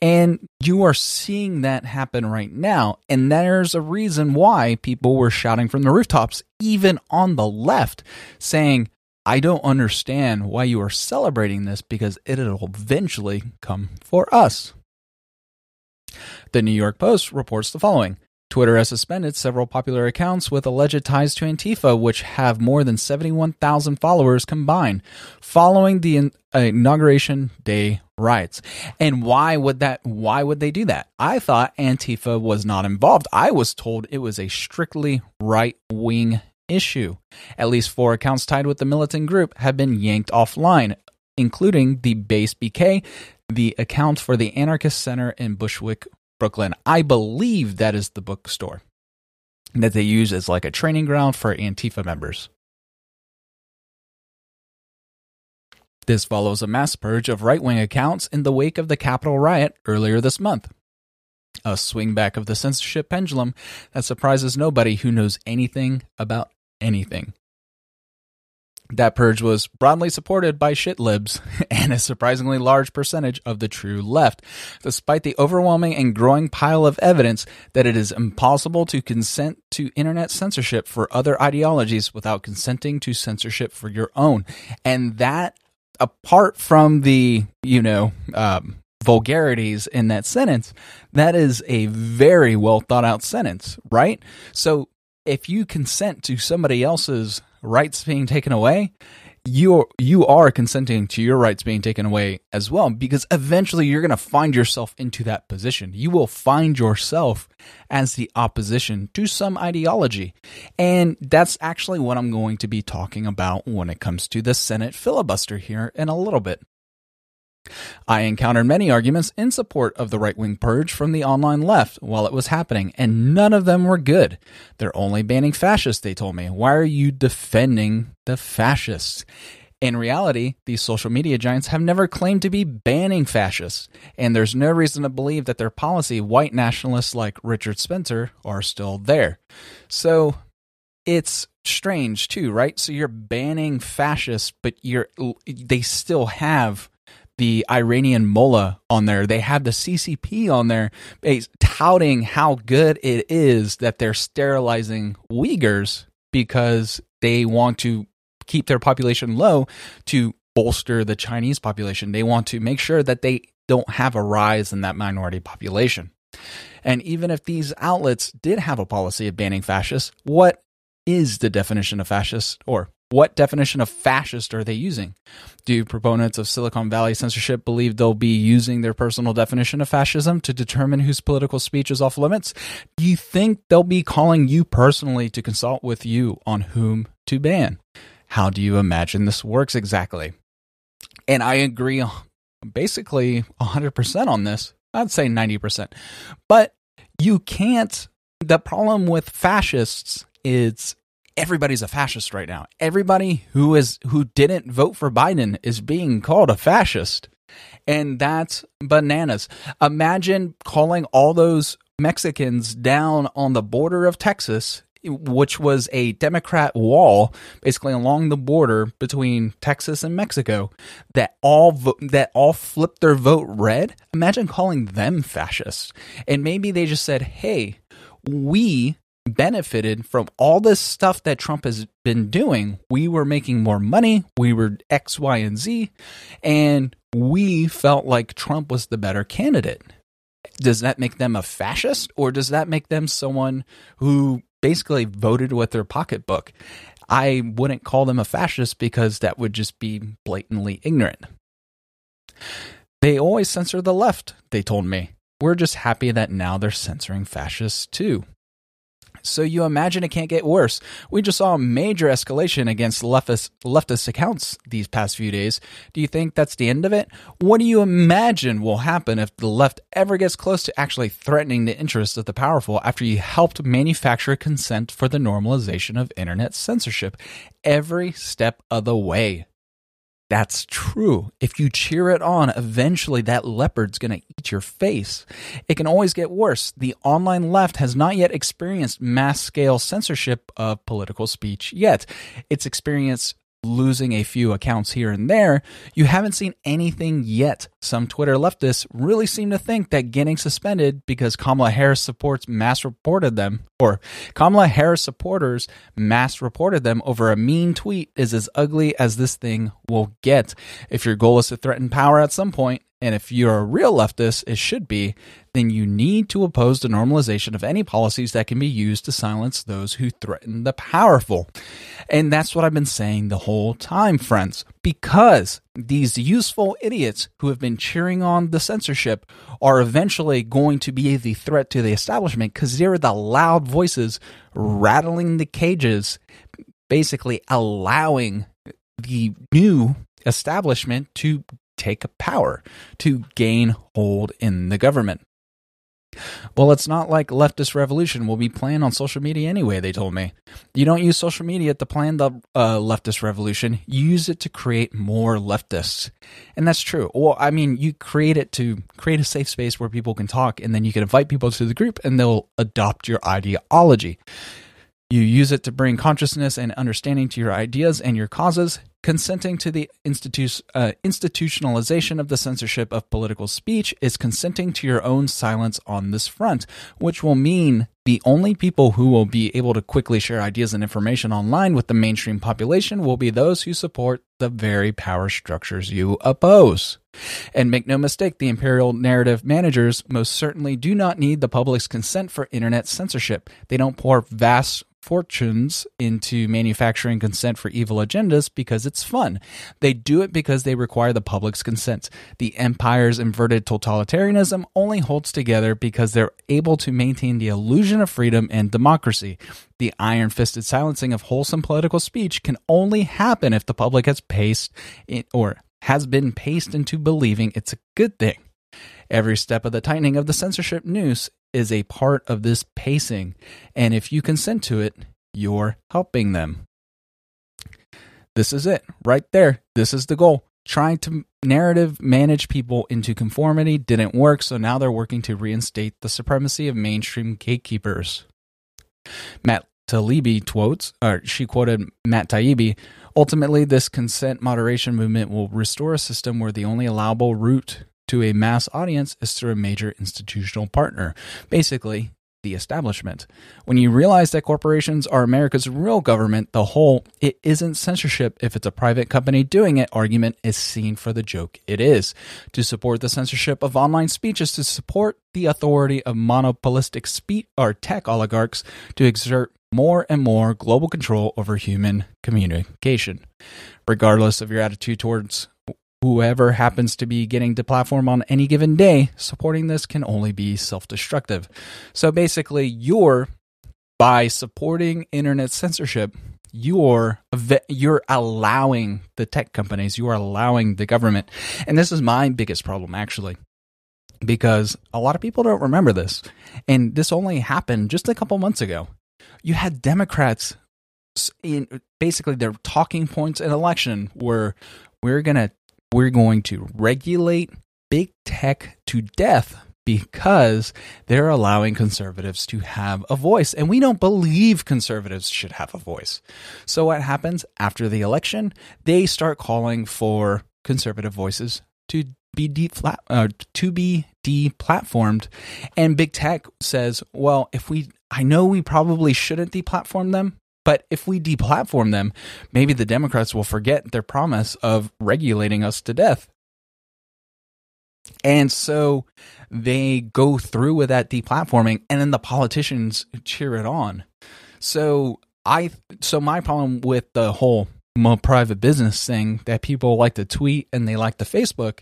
And you are seeing that happen right now. And there's a reason why people were shouting from the rooftops, even on the left, saying, I don't understand why you are celebrating this because it'll eventually come for us. The New York Post reports the following Twitter has suspended several popular accounts with alleged ties to Antifa, which have more than 71,000 followers combined, following the uh, inauguration day riots. And why would that? Why would they do that? I thought Antifa was not involved. I was told it was a strictly right wing issue. At least four accounts tied with the militant group have been yanked offline, including the base BK, the account for the Anarchist Center in Bushwick, Brooklyn. I believe that is the bookstore that they use as like a training ground for Antifa members. This follows a mass purge of right wing accounts in the wake of the Capitol riot earlier this month. A swing back of the censorship pendulum that surprises nobody who knows anything about anything. That purge was broadly supported by shitlibs and a surprisingly large percentage of the true left, despite the overwhelming and growing pile of evidence that it is impossible to consent to internet censorship for other ideologies without consenting to censorship for your own. And that, apart from the, you know, um, vulgarities in that sentence, that is a very well thought out sentence, right? So if you consent to somebody else's rights being taken away, you you are consenting to your rights being taken away as well because eventually you're going to find yourself into that position. You will find yourself as the opposition to some ideology. And that's actually what I'm going to be talking about when it comes to the Senate filibuster here in a little bit. I encountered many arguments in support of the right wing purge from the online left while it was happening, and none of them were good. They're only banning fascists, they told me. Why are you defending the fascists? In reality, these social media giants have never claimed to be banning fascists, and there's no reason to believe that their policy white nationalists like Richard Spencer are still there. So it's strange too, right? So you're banning fascists, but you're they still have the Iranian mullah on there. They have the CCP on there touting how good it is that they're sterilizing Uyghurs because they want to keep their population low to bolster the Chinese population. They want to make sure that they don't have a rise in that minority population. And even if these outlets did have a policy of banning fascists, what is the definition of fascist or what definition of fascist are they using? Do proponents of Silicon Valley censorship believe they'll be using their personal definition of fascism to determine whose political speech is off limits? Do you think they'll be calling you personally to consult with you on whom to ban? How do you imagine this works exactly? And I agree basically 100% on this. I'd say 90%. But you can't, the problem with fascists is everybody's a fascist right now. Everybody who is who didn't vote for Biden is being called a fascist. And that's bananas. Imagine calling all those Mexicans down on the border of Texas, which was a Democrat wall basically along the border between Texas and Mexico that all vo- that all flipped their vote red. Imagine calling them fascists. And maybe they just said, "Hey, we benefited from all this stuff that Trump has been doing. We were making more money, we were X, Y, and Z, and we felt like Trump was the better candidate. Does that make them a fascist, or does that make them someone who basically voted with their pocketbook? I wouldn't call them a fascist because that would just be blatantly ignorant. They always censor the left, they told me. We're just happy that now they're censoring fascists too. So you imagine it can't get worse. We just saw a major escalation against leftist, leftist accounts these past few days. Do you think that's the end of it? What do you imagine will happen if the left ever gets close to actually threatening the interests of the powerful after you helped manufacture consent for the normalization of internet censorship every step of the way? That's true. If you cheer it on, eventually that leopard's going to eat your face. It can always get worse. The online left has not yet experienced mass scale censorship of political speech yet. It's experienced losing a few accounts here and there, you haven't seen anything yet. Some Twitter leftists really seem to think that getting suspended because Kamala Harris supports mass reported them, or Kamala Harris supporters mass reported them over a mean tweet is as ugly as this thing will get. If your goal is to threaten power at some point, and if you're a real leftist, it should be, then you need to oppose the normalization of any policies that can be used to silence those who threaten the powerful. And that's what I've been saying the whole time, friends, because these useful idiots who have been cheering on the censorship are eventually going to be the threat to the establishment because they're the loud voices rattling the cages, basically allowing the new establishment to take power, to gain hold in the government. Well, it's not like leftist revolution will be planned on social media anyway, they told me. You don't use social media to plan the uh, leftist revolution, you use it to create more leftists. And that's true. Well, I mean, you create it to create a safe space where people can talk, and then you can invite people to the group and they'll adopt your ideology. You use it to bring consciousness and understanding to your ideas and your causes, consenting to the institu- uh, institutionalization of the censorship of political speech is consenting to your own silence on this front, which will mean the only people who will be able to quickly share ideas and information online with the mainstream population will be those who support the very power structures you oppose. And make no mistake, the imperial narrative managers most certainly do not need the public's consent for internet censorship. They don't pour vast fortunes into manufacturing consent for evil agendas because it's fun. They do it because they require the public's consent. The empire's inverted totalitarianism only holds together because they're able to maintain the illusion of freedom and democracy. The iron fisted silencing of wholesome political speech can only happen if the public has paced or has been paced into believing it's a good thing. Every step of the tightening of the censorship noose is a part of this pacing. And if you consent to it, you're helping them. This is it right there. This is the goal. Trying to narrative manage people into conformity didn't work, so now they're working to reinstate the supremacy of mainstream gatekeepers. Matt Taibbi quotes, or she quoted Matt Taibbi. Ultimately, this consent moderation movement will restore a system where the only allowable route to a mass audience is through a major institutional partner, basically the establishment. When you realize that corporations are America's real government, the whole it isn't censorship if it's a private company doing it argument is seen for the joke it is. To support the censorship of online speech is to support the authority of monopolistic speech or tech oligarchs to exert more and more global control over human communication. Regardless of your attitude towards whoever happens to be getting to platform on any given day, supporting this can only be self destructive. So basically, you're, by supporting internet censorship, you're you're allowing the tech companies, you are allowing the government, and this is my biggest problem actually, because a lot of people don't remember this, and this only happened just a couple months ago. You had Democrats in basically their talking points in election were we're going to we're going to regulate big tech to death because they're allowing conservatives to have a voice. And we don't believe conservatives should have a voice. So, what happens after the election? They start calling for conservative voices to be de- uh, to be deplatformed and big tech says well if we i know we probably shouldn't deplatform them but if we deplatform them maybe the democrats will forget their promise of regulating us to death and so they go through with that deplatforming and then the politicians cheer it on. So I so my problem with the whole private business thing that people like to tweet and they like the Facebook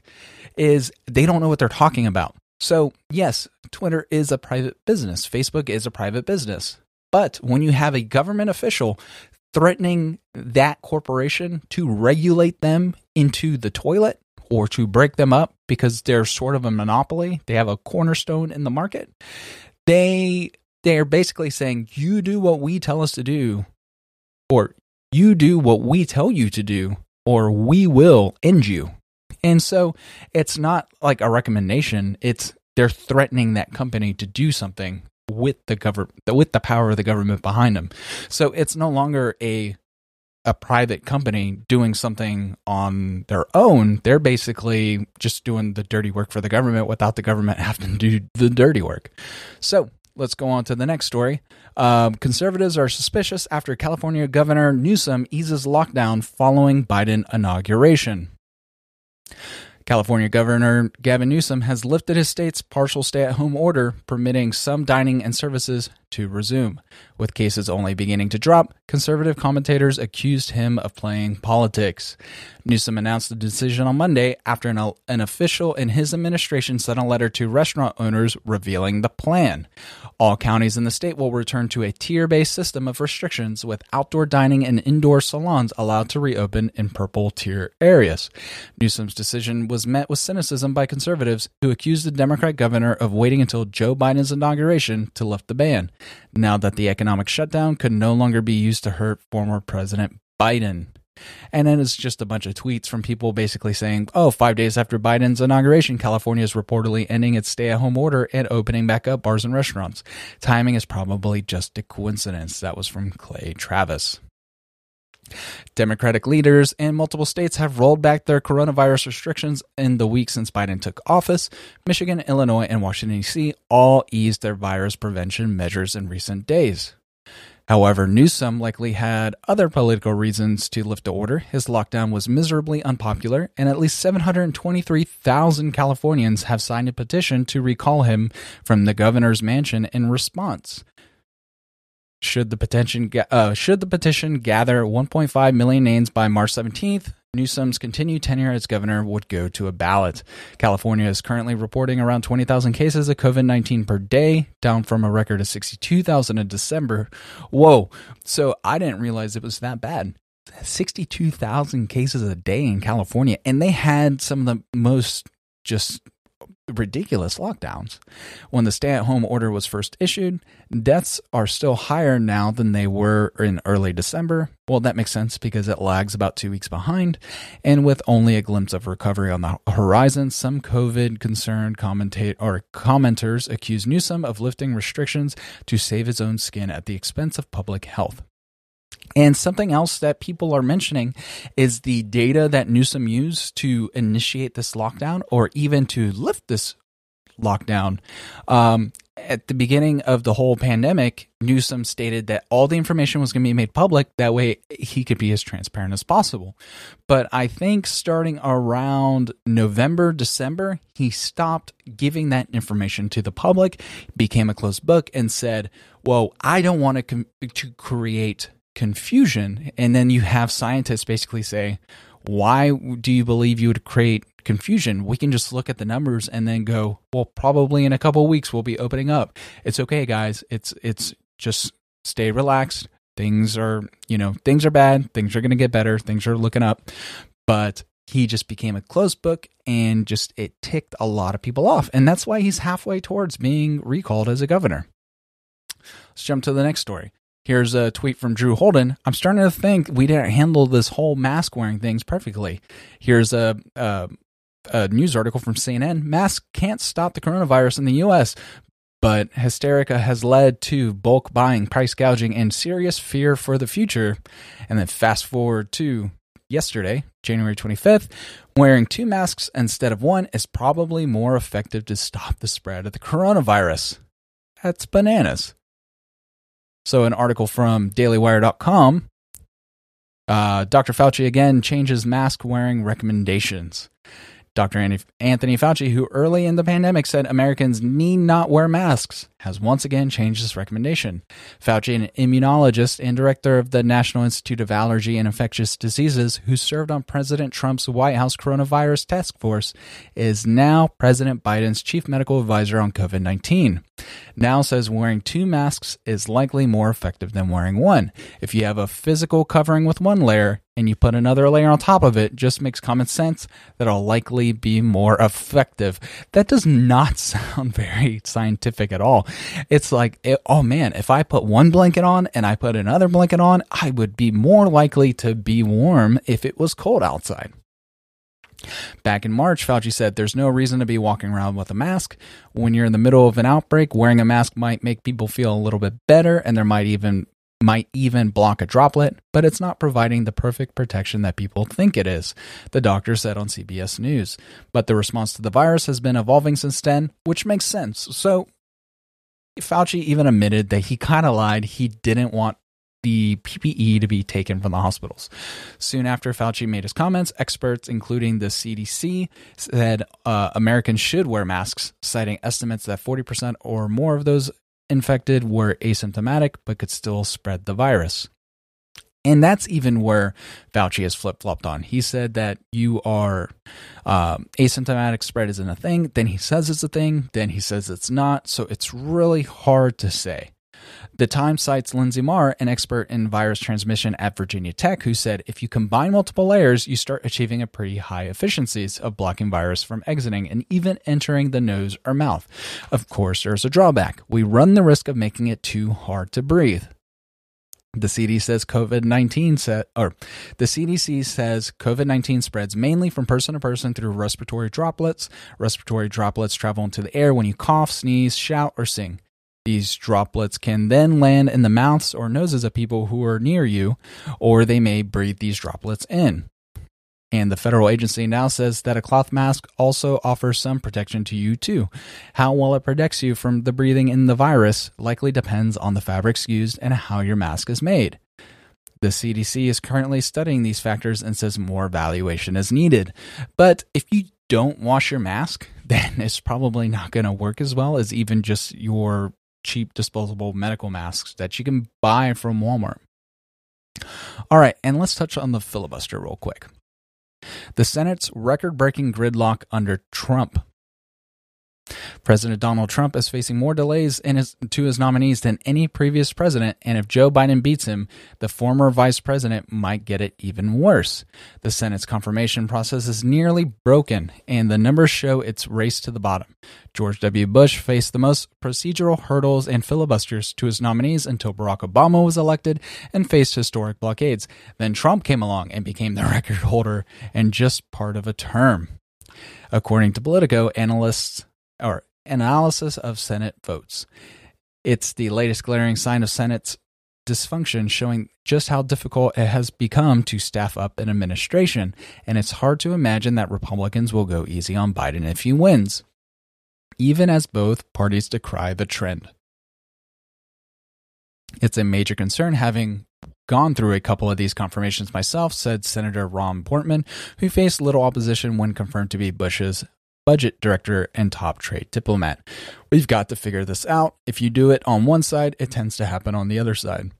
is they don't know what they're talking about. So, yes, Twitter is a private business. Facebook is a private business. But when you have a government official threatening that corporation to regulate them into the toilet, or to break them up because they're sort of a monopoly. They have a cornerstone in the market. They they're basically saying you do what we tell us to do or you do what we tell you to do or we will end you. And so it's not like a recommendation, it's they're threatening that company to do something with the government with the power of the government behind them. So it's no longer a a private company doing something on their own, they're basically just doing the dirty work for the government without the government having to do the dirty work. So let's go on to the next story. Um, conservatives are suspicious after California Governor Newsom eases lockdown following Biden inauguration. California Governor Gavin Newsom has lifted his state's partial stay at home order, permitting some dining and services to resume. With cases only beginning to drop, conservative commentators accused him of playing politics. Newsom announced the decision on Monday after an, an official in his administration sent a letter to restaurant owners revealing the plan. All counties in the state will return to a tier based system of restrictions with outdoor dining and indoor salons allowed to reopen in purple tier areas. Newsom's decision was met with cynicism by conservatives who accused the Democrat governor of waiting until Joe Biden's inauguration to lift the ban now that the economic shutdown could no longer be used to hurt former President Biden. And then it's just a bunch of tweets from people basically saying, oh, five days after Biden's inauguration, California is reportedly ending its stay at home order and opening back up bars and restaurants. Timing is probably just a coincidence. That was from Clay Travis. Democratic leaders in multiple states have rolled back their coronavirus restrictions in the week since Biden took office. Michigan, Illinois, and Washington, D.C. all eased their virus prevention measures in recent days. However, Newsom likely had other political reasons to lift the order. His lockdown was miserably unpopular, and at least 723,000 Californians have signed a petition to recall him from the governor's mansion in response. Should the petition uh, should the petition gather 1.5 million names by March 17th, Newsom's continued tenure as governor would go to a ballot. California is currently reporting around 20,000 cases of COVID 19 per day, down from a record of 62,000 in December. Whoa. So I didn't realize it was that bad. 62,000 cases a day in California. And they had some of the most just ridiculous lockdowns. When the stay at home order was first issued, deaths are still higher now than they were in early December. Well, that makes sense because it lags about two weeks behind. And with only a glimpse of recovery on the horizon, some COVID concerned commentate or commenters accuse Newsom of lifting restrictions to save his own skin at the expense of public health. And something else that people are mentioning is the data that Newsom used to initiate this lockdown or even to lift this lockdown. Um, at the beginning of the whole pandemic, Newsom stated that all the information was going to be made public. That way he could be as transparent as possible. But I think starting around November, December, he stopped giving that information to the public, became a closed book, and said, Well, I don't want to, com- to create confusion. And then you have scientists basically say, why do you believe you would create confusion? We can just look at the numbers and then go, well, probably in a couple weeks we'll be opening up. It's okay, guys. It's it's just stay relaxed. Things are, you know, things are bad. Things are going to get better. Things are looking up. But he just became a closed book and just it ticked a lot of people off. And that's why he's halfway towards being recalled as a governor. Let's jump to the next story. Here's a tweet from Drew Holden. I'm starting to think we didn't handle this whole mask wearing things perfectly. Here's a, a, a news article from CNN. Masks can't stop the coronavirus in the U.S., but hysterica has led to bulk buying, price gouging, and serious fear for the future. And then fast forward to yesterday, January 25th, wearing two masks instead of one is probably more effective to stop the spread of the coronavirus. That's bananas. So, an article from dailywire.com uh, Dr. Fauci again changes mask wearing recommendations. Dr. Anthony Fauci, who early in the pandemic said Americans need not wear masks, has once again changed his recommendation. Fauci, an immunologist and director of the National Institute of Allergy and Infectious Diseases, who served on President Trump's White House coronavirus task force, is now President Biden's chief medical advisor on COVID 19. Now says wearing two masks is likely more effective than wearing one. If you have a physical covering with one layer, and you put another layer on top of it, just makes common sense that it'll likely be more effective. That does not sound very scientific at all. It's like, it, oh man, if I put one blanket on and I put another blanket on, I would be more likely to be warm if it was cold outside. Back in March, Fauci said there's no reason to be walking around with a mask. When you're in the middle of an outbreak, wearing a mask might make people feel a little bit better, and there might even might even block a droplet, but it's not providing the perfect protection that people think it is, the doctor said on CBS News. But the response to the virus has been evolving since then, which makes sense. So Fauci even admitted that he kind of lied. He didn't want the PPE to be taken from the hospitals. Soon after Fauci made his comments, experts, including the CDC, said uh, Americans should wear masks, citing estimates that 40% or more of those infected were asymptomatic but could still spread the virus. And that's even where Fauci has flip flopped on. He said that you are um, asymptomatic spread isn't a thing. Then he says it's a thing. Then he says it's not. So it's really hard to say. The Times cites Linsey Marr, an expert in virus transmission at Virginia Tech, who said if you combine multiple layers, you start achieving a pretty high efficiencies of blocking virus from exiting and even entering the nose or mouth. Of course, there's a drawback. We run the risk of making it too hard to breathe. The CDC says COVID 19 set, or the CDC says COVID 19 spreads mainly from person to person through respiratory droplets. Respiratory droplets travel into the air when you cough, sneeze, shout, or sing. These droplets can then land in the mouths or noses of people who are near you, or they may breathe these droplets in. And the federal agency now says that a cloth mask also offers some protection to you too. How well it protects you from the breathing in the virus likely depends on the fabrics used and how your mask is made. The CDC is currently studying these factors and says more evaluation is needed. But if you don't wash your mask, then it's probably not going to work as well as even just your cheap disposable medical masks that you can buy from Walmart. All right, and let's touch on the filibuster real quick. The Senate's record breaking gridlock under Trump President Donald Trump is facing more delays his, to his nominees than any previous president, and if Joe Biden beats him, the former vice president might get it even worse. The Senate's confirmation process is nearly broken, and the numbers show it's race to the bottom. George W. Bush faced the most procedural hurdles and filibusters to his nominees until Barack Obama was elected and faced historic blockades. Then Trump came along and became the record holder in just part of a term. According to Politico, analysts or analysis of Senate votes. It's the latest glaring sign of Senate's dysfunction, showing just how difficult it has become to staff up an administration. And it's hard to imagine that Republicans will go easy on Biden if he wins, even as both parties decry the trend. It's a major concern having gone through a couple of these confirmations myself, said Senator Rob Portman, who faced little opposition when confirmed to be Bush's budget director and top trade diplomat. We've got to figure this out. If you do it on one side, it tends to happen on the other side.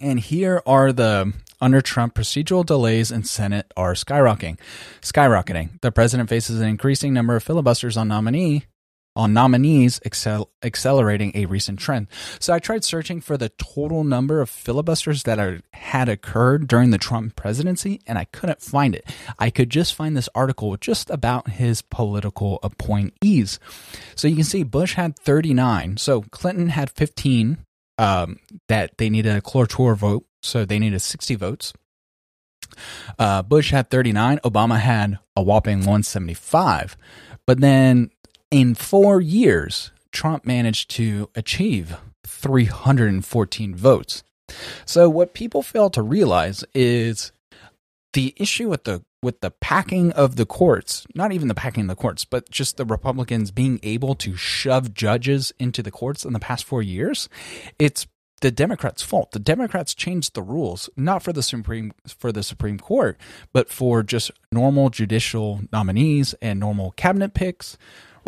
And here are the under Trump procedural delays in Senate are skyrocketing. Skyrocketing. The president faces an increasing number of filibusters on nominee on nominees excel, accelerating a recent trend. So I tried searching for the total number of filibusters that are, had occurred during the Trump presidency, and I couldn't find it. I could just find this article just about his political appointees. So you can see Bush had 39. So Clinton had 15 um, that they needed a cloture vote, so they needed 60 votes. Uh, Bush had 39, Obama had a whopping 175. But then in four years, Trump managed to achieve 314 votes. So what people fail to realize is the issue with the with the packing of the courts, not even the packing of the courts, but just the Republicans being able to shove judges into the courts in the past 4 years, it's the Democrats' fault. The Democrats changed the rules not for the Supreme for the Supreme Court, but for just normal judicial nominees and normal cabinet picks,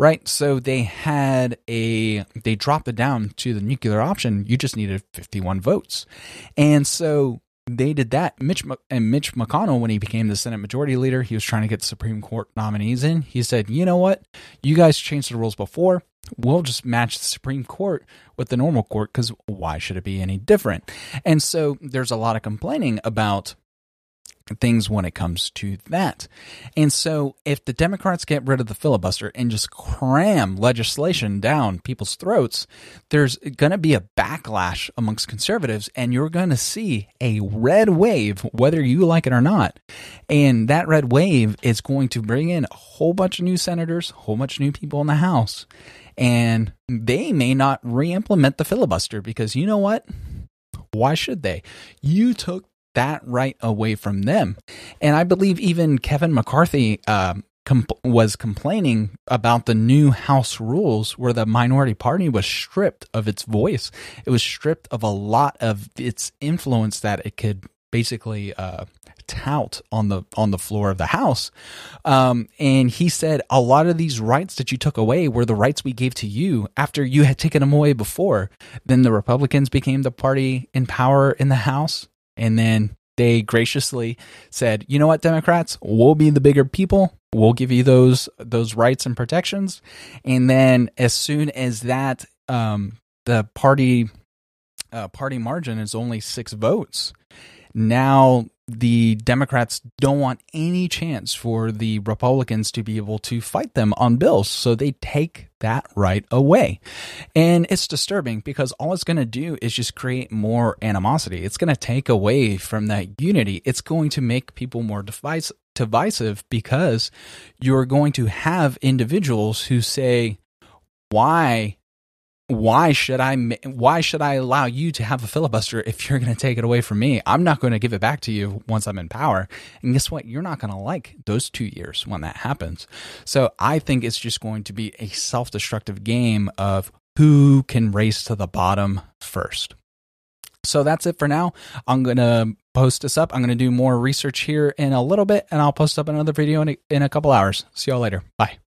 right? So they had a they dropped it down to the nuclear option. You just needed 51 votes. And so they did that. Mitch and Mitch McConnell, when he became the Senate Majority Leader, he was trying to get Supreme Court nominees in. He said, "You know what? You guys changed the rules before. We'll just match the Supreme Court with the normal court because why should it be any different?" And so there's a lot of complaining about things when it comes to that. And so, if the Democrats get rid of the filibuster and just cram legislation down people's throats, there's going to be a backlash amongst conservatives, and you're going to see a red wave, whether you like it or not. And that red wave is going to bring in a whole bunch of new senators, a whole bunch of new people in the House. And they may not re implement the filibuster because you know what? Why should they? You took that right away from them. And I believe even Kevin McCarthy uh, comp- was complaining about the new House rules where the minority party was stripped of its voice. It was stripped of a lot of its influence that it could basically uh, tout on the on the floor of the house um, and he said a lot of these rights that you took away were the rights we gave to you after you had taken them away before then the republicans became the party in power in the house and then they graciously said, "You know what, Democrats, we'll be the bigger people. We'll give you those those rights and protections." And then as soon as that um, the party uh, party margin is only six votes, now the Democrats don't want any chance for the Republicans to be able to fight them on bills. So they take that right away. And it's disturbing because all it's going to do is just create more animosity. It's going to take away from that unity. It's going to make people more divisive because you're going to have individuals who say, why why should I why should I allow you to have a filibuster if you're going to take it away from me? I'm not going to give it back to you once I'm in power. And guess what? You're not going to like those 2 years when that happens. So I think it's just going to be a self-destructive game of who can race to the bottom first. So that's it for now. I'm going to post this up. I'm going to do more research here in a little bit and I'll post up another video in a, in a couple hours. See y'all later. Bye.